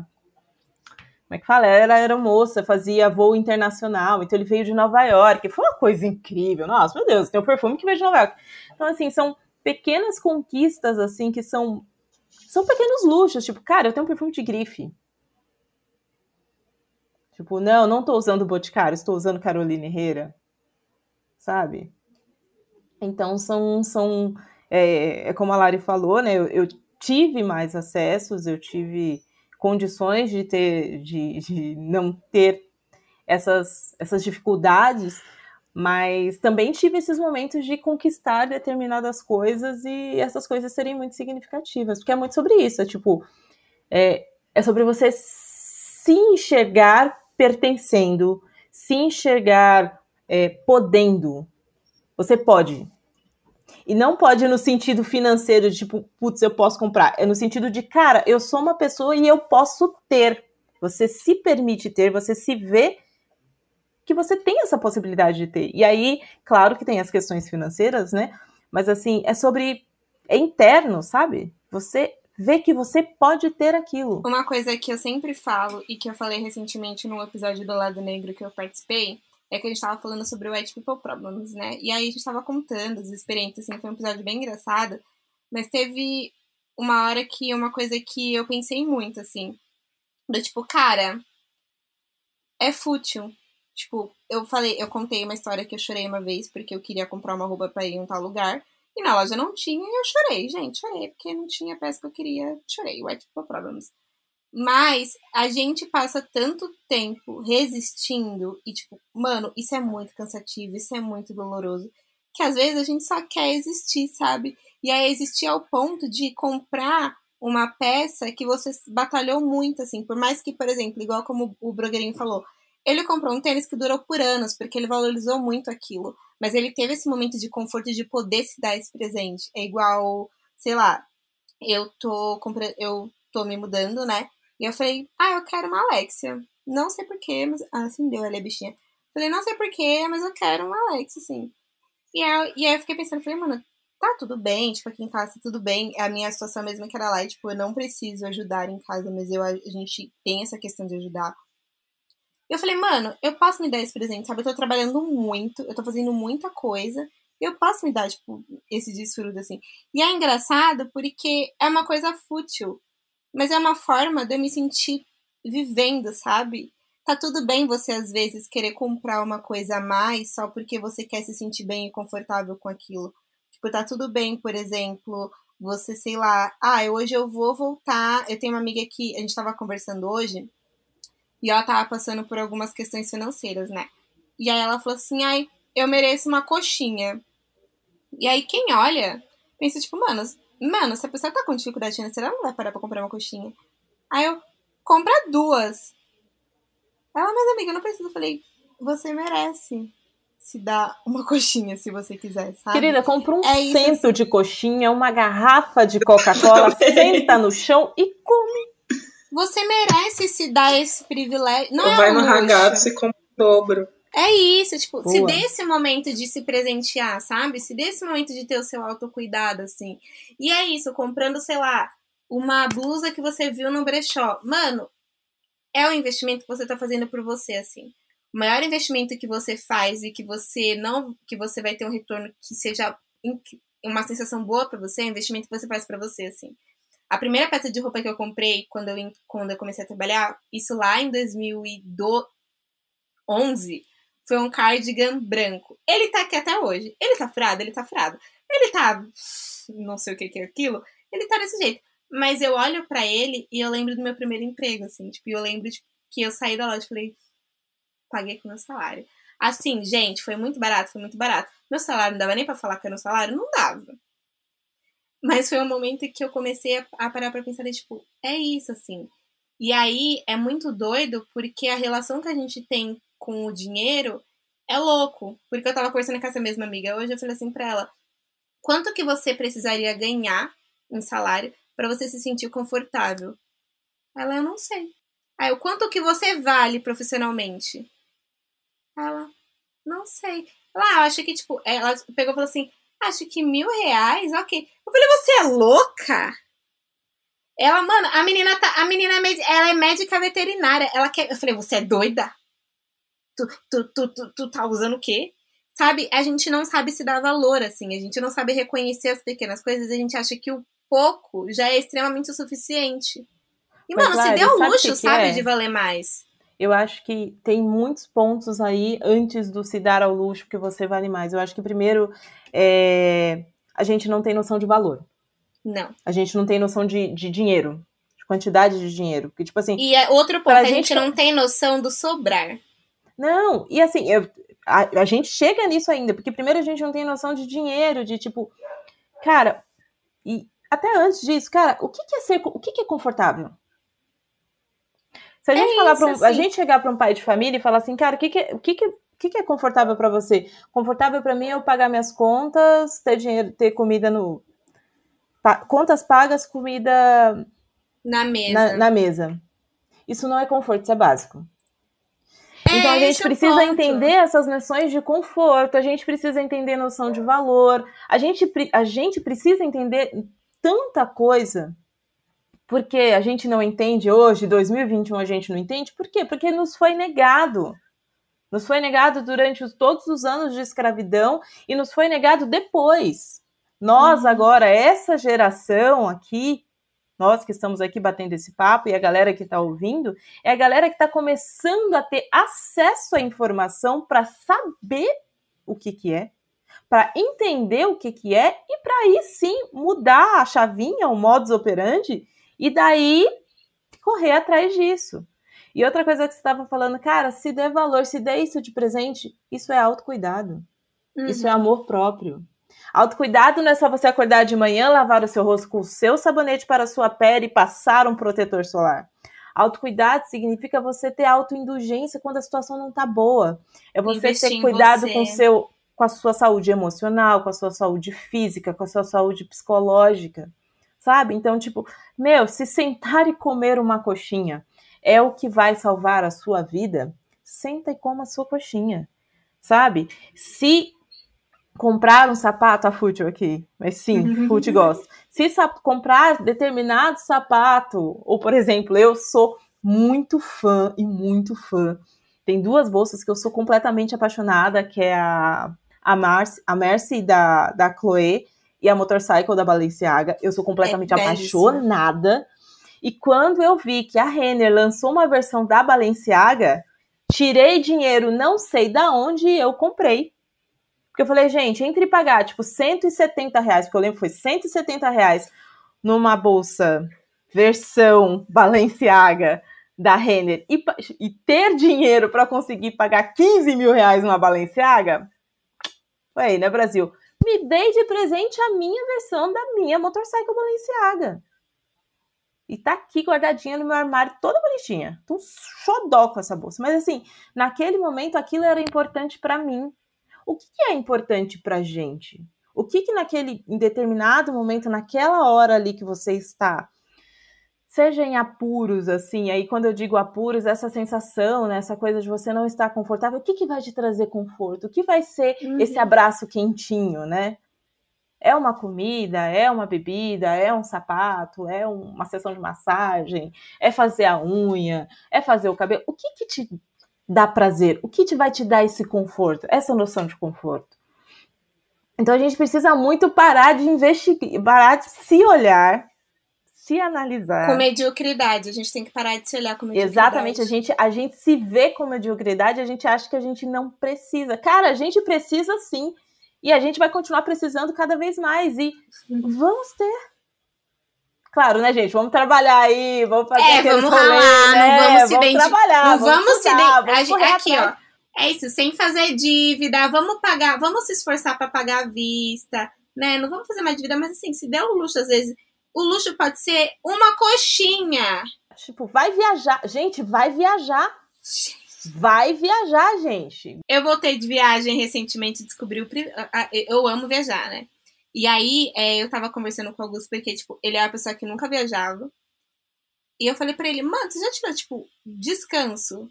Como é que fala? Ela era moça, fazia voo internacional, então ele veio de Nova York. Foi uma coisa incrível. Nossa, meu Deus, tem um perfume que veio de Nova York. Então, assim, são pequenas conquistas, assim, que são. São pequenos luxos. Tipo, cara, eu tenho um perfume de grife. Tipo, não, não tô usando Boticário, estou usando Carolina Herrera, sabe? Então, são, são é, é como a Lari falou, né? Eu, eu, tive mais acessos, eu tive condições de ter, de, de não ter essas, essas dificuldades, mas também tive esses momentos de conquistar determinadas coisas e essas coisas serem muito significativas, porque é muito sobre isso, é tipo, é, é sobre você se enxergar pertencendo, se enxergar é, podendo. Você pode. E não pode no sentido financeiro, de tipo, putz, eu posso comprar. É no sentido de, cara, eu sou uma pessoa e eu posso ter. Você se permite ter, você se vê que você tem essa possibilidade de ter. E aí, claro que tem as questões financeiras, né? Mas assim, é sobre. É interno, sabe? Você vê que você pode ter aquilo. Uma coisa que eu sempre falo e que eu falei recentemente no episódio do Lado Negro que eu participei é que a gente tava falando sobre o White People Problems, né? E aí a gente tava contando as experiências, assim, foi um episódio bem engraçado, mas teve uma hora que uma coisa que eu pensei muito, assim, do tipo, cara, é fútil. Tipo, eu falei, eu contei uma história que eu chorei uma vez porque eu queria comprar uma roupa para ir em um tal lugar. E na loja não tinha e eu chorei, gente. Chorei porque não tinha peça que eu queria. Chorei, white people problems. Mas a gente passa tanto tempo resistindo e, tipo, mano, isso é muito cansativo, isso é muito doloroso, que às vezes a gente só quer existir, sabe? E aí existir ao ponto de comprar uma peça que você batalhou muito, assim, por mais que, por exemplo, igual como o blogueirinho falou, ele comprou um tênis que durou por anos, porque ele valorizou muito aquilo. Mas ele teve esse momento de conforto de poder se dar esse presente. É igual, sei lá, eu tô, eu tô me mudando, né? E eu falei, ah, eu quero uma Alexia. Não sei porquê, mas. Ah, sim, deu, ela é bichinha. Falei, não sei porquê, mas eu quero uma Alexia, sim. E aí, e aí eu fiquei pensando, falei, mano, tá tudo bem, tipo, aqui em casa tá tudo bem. A minha situação mesmo é que era lá, e, tipo, eu não preciso ajudar em casa, mas eu, a gente tem essa questão de ajudar. Eu falei, mano, eu posso me dar esse presente, sabe? Eu tô trabalhando muito, eu tô fazendo muita coisa. Eu posso me dar, tipo, esse desfruto, assim. E é engraçado porque é uma coisa fútil. Mas é uma forma de eu me sentir vivendo, sabe? Tá tudo bem você, às vezes, querer comprar uma coisa a mais só porque você quer se sentir bem e confortável com aquilo. Tipo, tá tudo bem, por exemplo, você, sei lá, ah, hoje eu vou voltar. Eu tenho uma amiga que a gente tava conversando hoje e ela tava passando por algumas questões financeiras, né? E aí ela falou assim: ai, eu mereço uma coxinha. E aí quem olha, pensa, tipo, mano, mano, se a pessoa tá com dificuldade financeira, ela não vai parar pra comprar uma coxinha. Aí eu, compra duas. Ela, mas amiga, eu não preciso. Eu falei, você merece se dar uma coxinha se você quiser, sabe? Querida, compra um é cento de coxinha, uma garrafa de Coca-Cola, senta no chão e come. Você merece se dar esse privilégio. Não Ou é vai um no luxo. ragazzo e compra o dobro. É isso, tipo, Boa. se dê esse momento de se presentear, sabe? Se dê esse momento de ter o seu autocuidado, assim. E é isso, comprando, sei lá, uma blusa que você viu no brechó. Mano, é um investimento que você tá fazendo por você, assim. O maior investimento que você faz e que você não. que você vai ter um retorno que seja uma sensação boa pra você, é um investimento que você faz pra você, assim. A primeira peça de roupa que eu comprei quando eu, quando eu comecei a trabalhar, isso lá em 2011, foi um cardigan branco. Ele tá aqui até hoje. Ele tá furado? Ele tá furado. Ele tá. não sei o que que é aquilo. Ele tá desse jeito. Mas eu olho pra ele e eu lembro do meu primeiro emprego, assim. Tipo, eu lembro tipo, que eu saí da loja e falei, paguei com meu salário. Assim, gente, foi muito barato, foi muito barato. Meu salário não dava nem pra falar que era um salário? Não dava. Mas foi um momento que eu comecei a parar pra pensar, tipo, é isso, assim. E aí é muito doido porque a relação que a gente tem com o dinheiro é louco. Porque eu tava conversando com essa mesma amiga hoje, eu falei assim pra ela: quanto que você precisaria ganhar em salário pra você se sentir confortável? Ela, eu não sei. Aí, o quanto que você vale profissionalmente? Ela, não sei. Ela, ah, acho que, tipo, ela pegou e falou assim: acho que mil reais, ok. Eu falei, você é louca? Ela, mano, a menina tá. A menina é, ela é médica veterinária. Ela quer. Eu falei, você é doida? Tu, tu, tu, tu, tu tá usando o quê? Sabe? A gente não sabe se dar valor, assim. A gente não sabe reconhecer as pequenas coisas. A gente acha que o pouco já é extremamente o suficiente. E, Mas, mano, se Lari, o sabe o luxo, que que sabe, é? de valer mais. eu acho que tem muitos pontos aí antes do se dar ao luxo que você vale mais. Eu acho que primeiro é, a gente não tem noção de valor. Não. A gente não tem noção de, de dinheiro, de quantidade de dinheiro. Porque, tipo assim. E é outro ponto, a gente, gente não tem noção do sobrar. Não, e assim, eu, a, a gente chega nisso ainda, porque primeiro a gente não tem noção de dinheiro, de tipo, cara, e até antes disso, cara, o que, que é ser, o que, que é confortável? Se a gente é falar isso, um, assim. a gente chegar para um pai de família e falar assim, cara, o que, que, é, o que, que, o que, que é confortável para você? Confortável para mim é eu pagar minhas contas, ter dinheiro, ter comida no pa, contas pagas, comida na mesa. Na, na, mesa. Isso não é conforto, isso é básico. É, então a gente precisa ponto. entender essas noções de conforto, a gente precisa entender noção de valor, a gente, a gente precisa entender tanta coisa porque a gente não entende hoje, 2021 a gente não entende, por quê? Porque nos foi negado. Nos foi negado durante os, todos os anos de escravidão e nos foi negado depois. Nós uhum. agora, essa geração aqui, nós que estamos aqui batendo esse papo e a galera que está ouvindo, é a galera que está começando a ter acesso à informação para saber o que, que é, para entender o que, que é e para aí sim mudar a chavinha, o modus operandi e daí correr atrás disso. E outra coisa que você estava falando, cara, se der valor, se der isso de presente, isso é autocuidado. Uhum. Isso é uhum. amor próprio. Autocuidado não é só você acordar de manhã, lavar o seu rosto com o seu sabonete para a sua pele e passar um protetor solar. Autocuidado significa você ter autoindulgência quando a situação não tá boa. É você Investir ter cuidado você. com seu com a sua saúde emocional, com a sua saúde física, com a sua saúde psicológica sabe? Então, tipo, meu, se sentar e comer uma coxinha é o que vai salvar a sua vida, senta e coma a sua coxinha, sabe? Se comprar um sapato, a fútil aqui, mas sim, fútil gosta. Se comprar determinado sapato, ou por exemplo, eu sou muito fã e muito fã. Tem duas bolsas que eu sou completamente apaixonada, que é a, a, Marcy, a Mercy da, da Chloe e a Motorcycle da Balenciaga. Eu sou completamente é apaixonada. E quando eu vi que a Renner lançou uma versão da Balenciaga, tirei dinheiro, não sei da onde, e eu comprei. Porque eu falei, gente, entre pagar, tipo, 170 reais, porque eu lembro que foi 170 reais numa bolsa versão Balenciaga da Renner e, e ter dinheiro para conseguir pagar 15 mil reais numa Balenciaga, foi aí, né, Brasil? me dei de presente a minha versão da minha Motorcycle Balenciaga. E tá aqui guardadinha no meu armário, toda bonitinha. Tô um xodó com essa bolsa. Mas assim, naquele momento aquilo era importante para mim. O que, é importante pra gente? O que que naquele em determinado momento, naquela hora ali que você está, seja em apuros, assim, aí quando eu digo apuros, essa sensação, né, essa coisa de você não estar confortável, o que, que vai te trazer conforto? O que vai ser uhum. esse abraço quentinho, né? É uma comida, é uma bebida, é um sapato, é uma sessão de massagem, é fazer a unha, é fazer o cabelo. O que, que te dá prazer? O que te vai te dar esse conforto? Essa noção de conforto. Então a gente precisa muito parar de investigar, parar de se olhar se analisar. Com mediocridade, a gente tem que parar de se olhar com mediocridade. Exatamente, a gente, a gente se vê com mediocridade, a gente acha que a gente não precisa. Cara, a gente precisa sim. E a gente vai continuar precisando cada vez mais. E vamos ter. Claro, né, gente? Vamos trabalhar aí, vamos fazer É, vamos rolê, ralar, né? não vamos se vamos trabalhar, não vamos, vamos se estudar, Aqui, ó. É isso, sem fazer dívida, vamos pagar, vamos se esforçar para pagar a vista, né? Não vamos fazer mais dívida, mas assim, se der o luxo, às vezes, o luxo pode ser uma coxinha. Tipo, vai viajar. Gente, vai viajar. Vai viajar, gente. Eu voltei de viagem recentemente e descobri o. Eu amo viajar, né? E aí, é, eu tava conversando com o Augusto porque, tipo, ele é uma pessoa que nunca viajava. E eu falei pra ele, mano, você já tirou, tipo, descanso?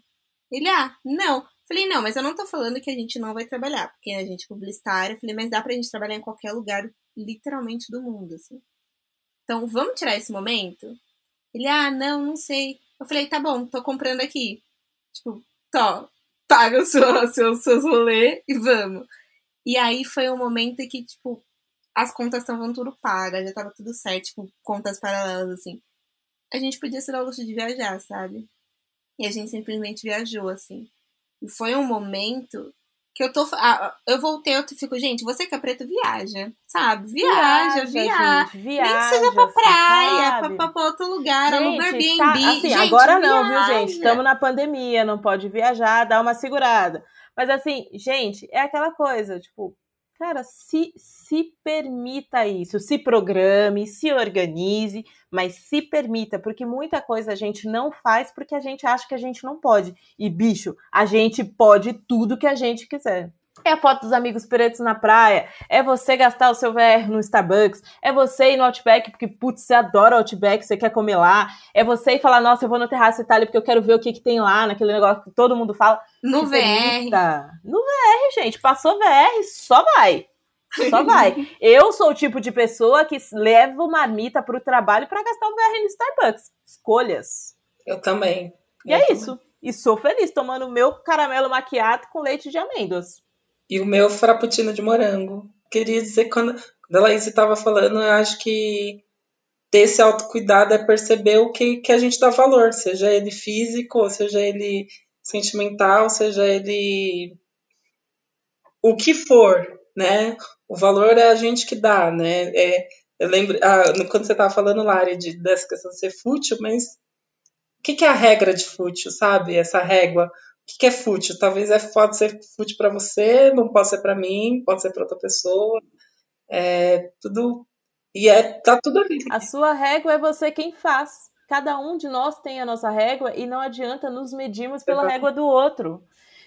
Ele, ah, não. Falei, não, mas eu não tô falando que a gente não vai trabalhar, porque a gente é publicitária. Falei, mas dá pra gente trabalhar em qualquer lugar, literalmente, do mundo, assim. Então, vamos tirar esse momento? Ele, ah, não, não sei. Eu falei, tá bom, tô comprando aqui. Tipo, tô, paga o seu, seu, seus rolê e vamos. E aí foi um momento que, tipo, as contas estavam tudo pagas, já tava tudo certo, tipo, contas paralelas, assim. A gente podia se dar o luxo de viajar, sabe? E a gente simplesmente viajou, assim. E foi um momento que eu tô. Ah, eu voltei, eu fico, gente, você que é preto, viaja, sabe? Viaja, viaja. Gente, viaja Nem que seja pra praia, pra, pra, pra, outro lugar, gente, aluga Airbnb. Tá, assim, gente, agora viaja. não, viu, gente? Estamos na pandemia, não pode viajar, dá uma segurada. Mas assim, gente, é aquela coisa, tipo, Cara, se, se permita isso, se programe, se organize, mas se permita, porque muita coisa a gente não faz porque a gente acha que a gente não pode. E, bicho, a gente pode tudo que a gente quiser. É a foto dos amigos pretos na praia. É você gastar o seu VR no Starbucks. É você ir no Outback, porque, putz, você adora Outback, você quer comer lá. É você ir falar, nossa, eu vou no Terraço Itália porque eu quero ver o que, que tem lá, naquele negócio que todo mundo fala. No VR. Permita. No VR, gente. Passou VR, só vai. Só vai. eu sou o tipo de pessoa que leva marmita para o trabalho para gastar o VR no Starbucks. Escolhas. Eu também. E eu é também. isso. E sou feliz tomando meu caramelo maquiado com leite de amêndoas. E o meu frappuccino de morango. Queria dizer, quando, quando a Laís estava falando, eu acho que ter esse autocuidado é perceber o que, que a gente dá valor, seja ele físico, seja ele sentimental, seja ele o que for, né? O valor é a gente que dá, né? É, eu lembro, ah, quando você estava falando, Lari, de, dessa questão de ser fútil, mas o que, que é a regra de fútil, sabe? Essa régua que, que é fútil? Talvez é, pode ser fútil para você, não pode ser para mim, pode ser para outra pessoa. É tudo. E é, tá tudo ali. A sua régua é você quem faz. Cada um de nós tem a nossa régua e não adianta nos medirmos pela régua do outro.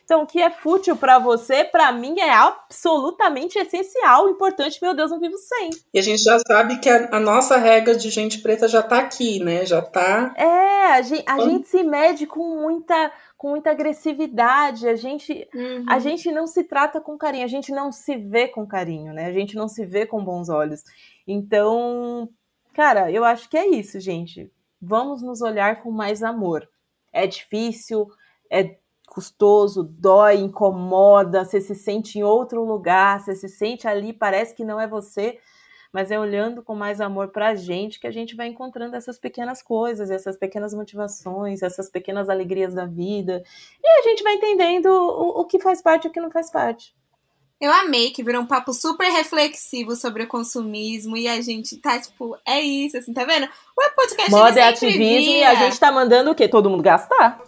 Então, o que é fútil para você, para mim, é absolutamente essencial, importante. Meu Deus, não vivo sem. E a gente já sabe que a, a nossa regra de gente preta já tá aqui, né? Já tá. É, a gente, a gente se mede com muita, com muita agressividade. A gente, uhum. a gente não se trata com carinho, a gente não se vê com carinho, né? A gente não se vê com bons olhos. Então, cara, eu acho que é isso, gente. Vamos nos olhar com mais amor. É difícil, é custoso, dói, incomoda, você se sente em outro lugar, você se sente ali, parece que não é você, mas é olhando com mais amor para a gente que a gente vai encontrando essas pequenas coisas, essas pequenas motivações, essas pequenas alegrias da vida, e a gente vai entendendo o, o que faz parte e o que não faz parte. Eu amei que virou um papo super reflexivo sobre o consumismo e a gente tá, tipo, é isso, assim, tá vendo? O podcast Moda é ativismo via. e a gente tá mandando o quê? Todo mundo gastar.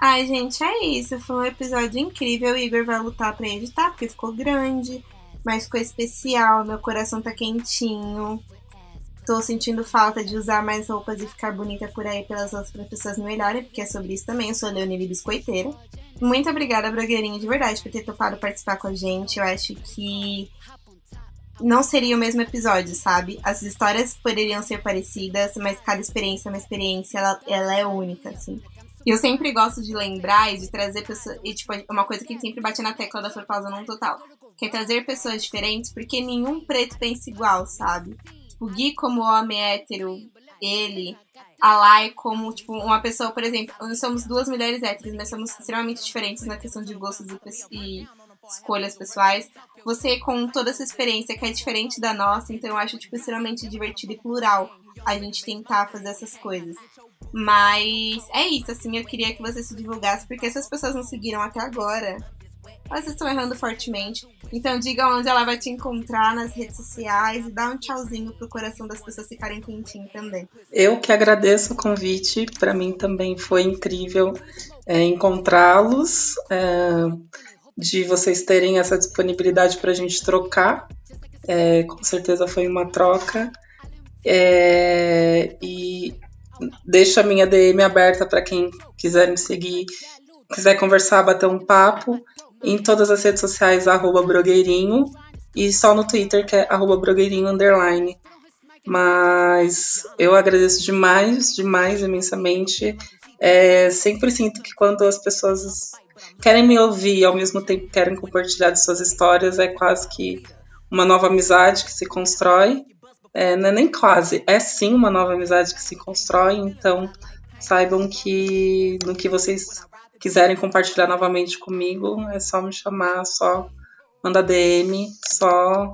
Ai, gente, é isso. Foi um episódio incrível. O Igor vai lutar pra editar, porque ficou grande, mas ficou especial. Meu coração tá quentinho. Tô sentindo falta de usar mais roupas e ficar bonita por aí pelas outras pessoas me olharem, porque é sobre isso também. Eu sou Leonine Biscoiteira. Muito obrigada, blogueirinho, de verdade, por ter topado participar com a gente. Eu acho que não seria o mesmo episódio, sabe? As histórias poderiam ser parecidas, mas cada experiência é uma experiência, ela, ela é única, assim. E eu sempre gosto de lembrar e de trazer pessoas. E, tipo, uma coisa que sempre bate na tecla da Forpausa não total. Que é trazer pessoas diferentes, porque nenhum preto pensa igual, sabe? O Gui, como homem hétero, ele, a Lai, como, tipo, uma pessoa, por exemplo, nós somos duas mulheres héteros, mas somos extremamente diferentes na questão de gostos e escolhas pessoais. Você, com toda essa experiência que é diferente da nossa, então eu acho, tipo, extremamente divertido e plural a gente tentar fazer essas coisas. Mas é isso, assim, eu queria que você se divulgasse, porque essas pessoas não seguiram até agora, elas estão errando fortemente. Então diga onde ela vai te encontrar nas redes sociais e dá um tchauzinho pro coração das pessoas ficarem quentinho também. Eu que agradeço o convite, para mim também foi incrível é, encontrá-los, é, de vocês terem essa disponibilidade para a gente trocar. É, com certeza foi uma troca. É, e deixo a minha DM aberta para quem quiser me seguir, quiser conversar, bater um papo. Em todas as redes sociais, arroba blogueirinho. E só no Twitter, que é arroba blogueirinho underline. Mas eu agradeço demais, demais, imensamente. É, sempre sinto que quando as pessoas querem me ouvir e ao mesmo tempo querem compartilhar de suas histórias, é quase que uma nova amizade que se constrói. É, não é nem quase, é sim uma nova amizade que se constrói, então saibam que no que vocês quiserem compartilhar novamente comigo, é só me chamar, só mandar DM, só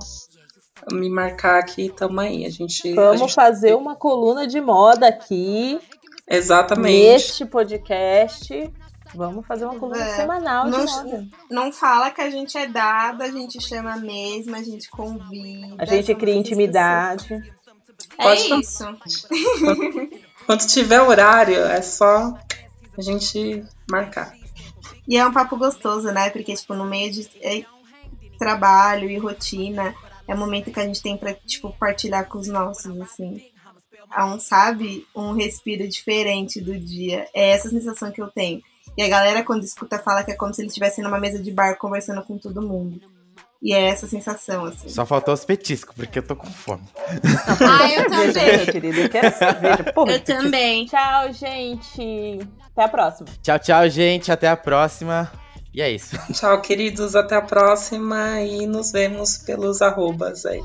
me marcar aqui, tamo aí. A gente. Vamos a gente... fazer uma coluna de moda aqui. Exatamente. Neste podcast. Vamos fazer uma coluna É. semanal Não- de moda. Não fala que a gente é dada, a gente chama mesmo, a gente convida. A gente cria intimidade. Pode É chamar. isso. Quando tiver horário, é só a gente marcar. E é um papo gostoso, né? Porque, tipo, no meio de é, trabalho e rotina, é o momento que a gente tem pra, tipo, partilhar com os nossos, assim. Há um, sabe, um respiro diferente do dia. É essa sensação que eu tenho. E a galera, quando escuta, fala que é como se ele estivesse numa mesa de bar conversando com todo mundo. E é essa sensação, assim. Só faltou os petiscos, porque eu tô com fome. Ah, eu também. meu querido, eu quero cerveja. Porra, Eu também. Tchau, gente. Até a próxima. Tchau, tchau, gente. Até a próxima. E é isso. Tchau, queridos. Até a próxima e nos vemos pelos arrobas aí.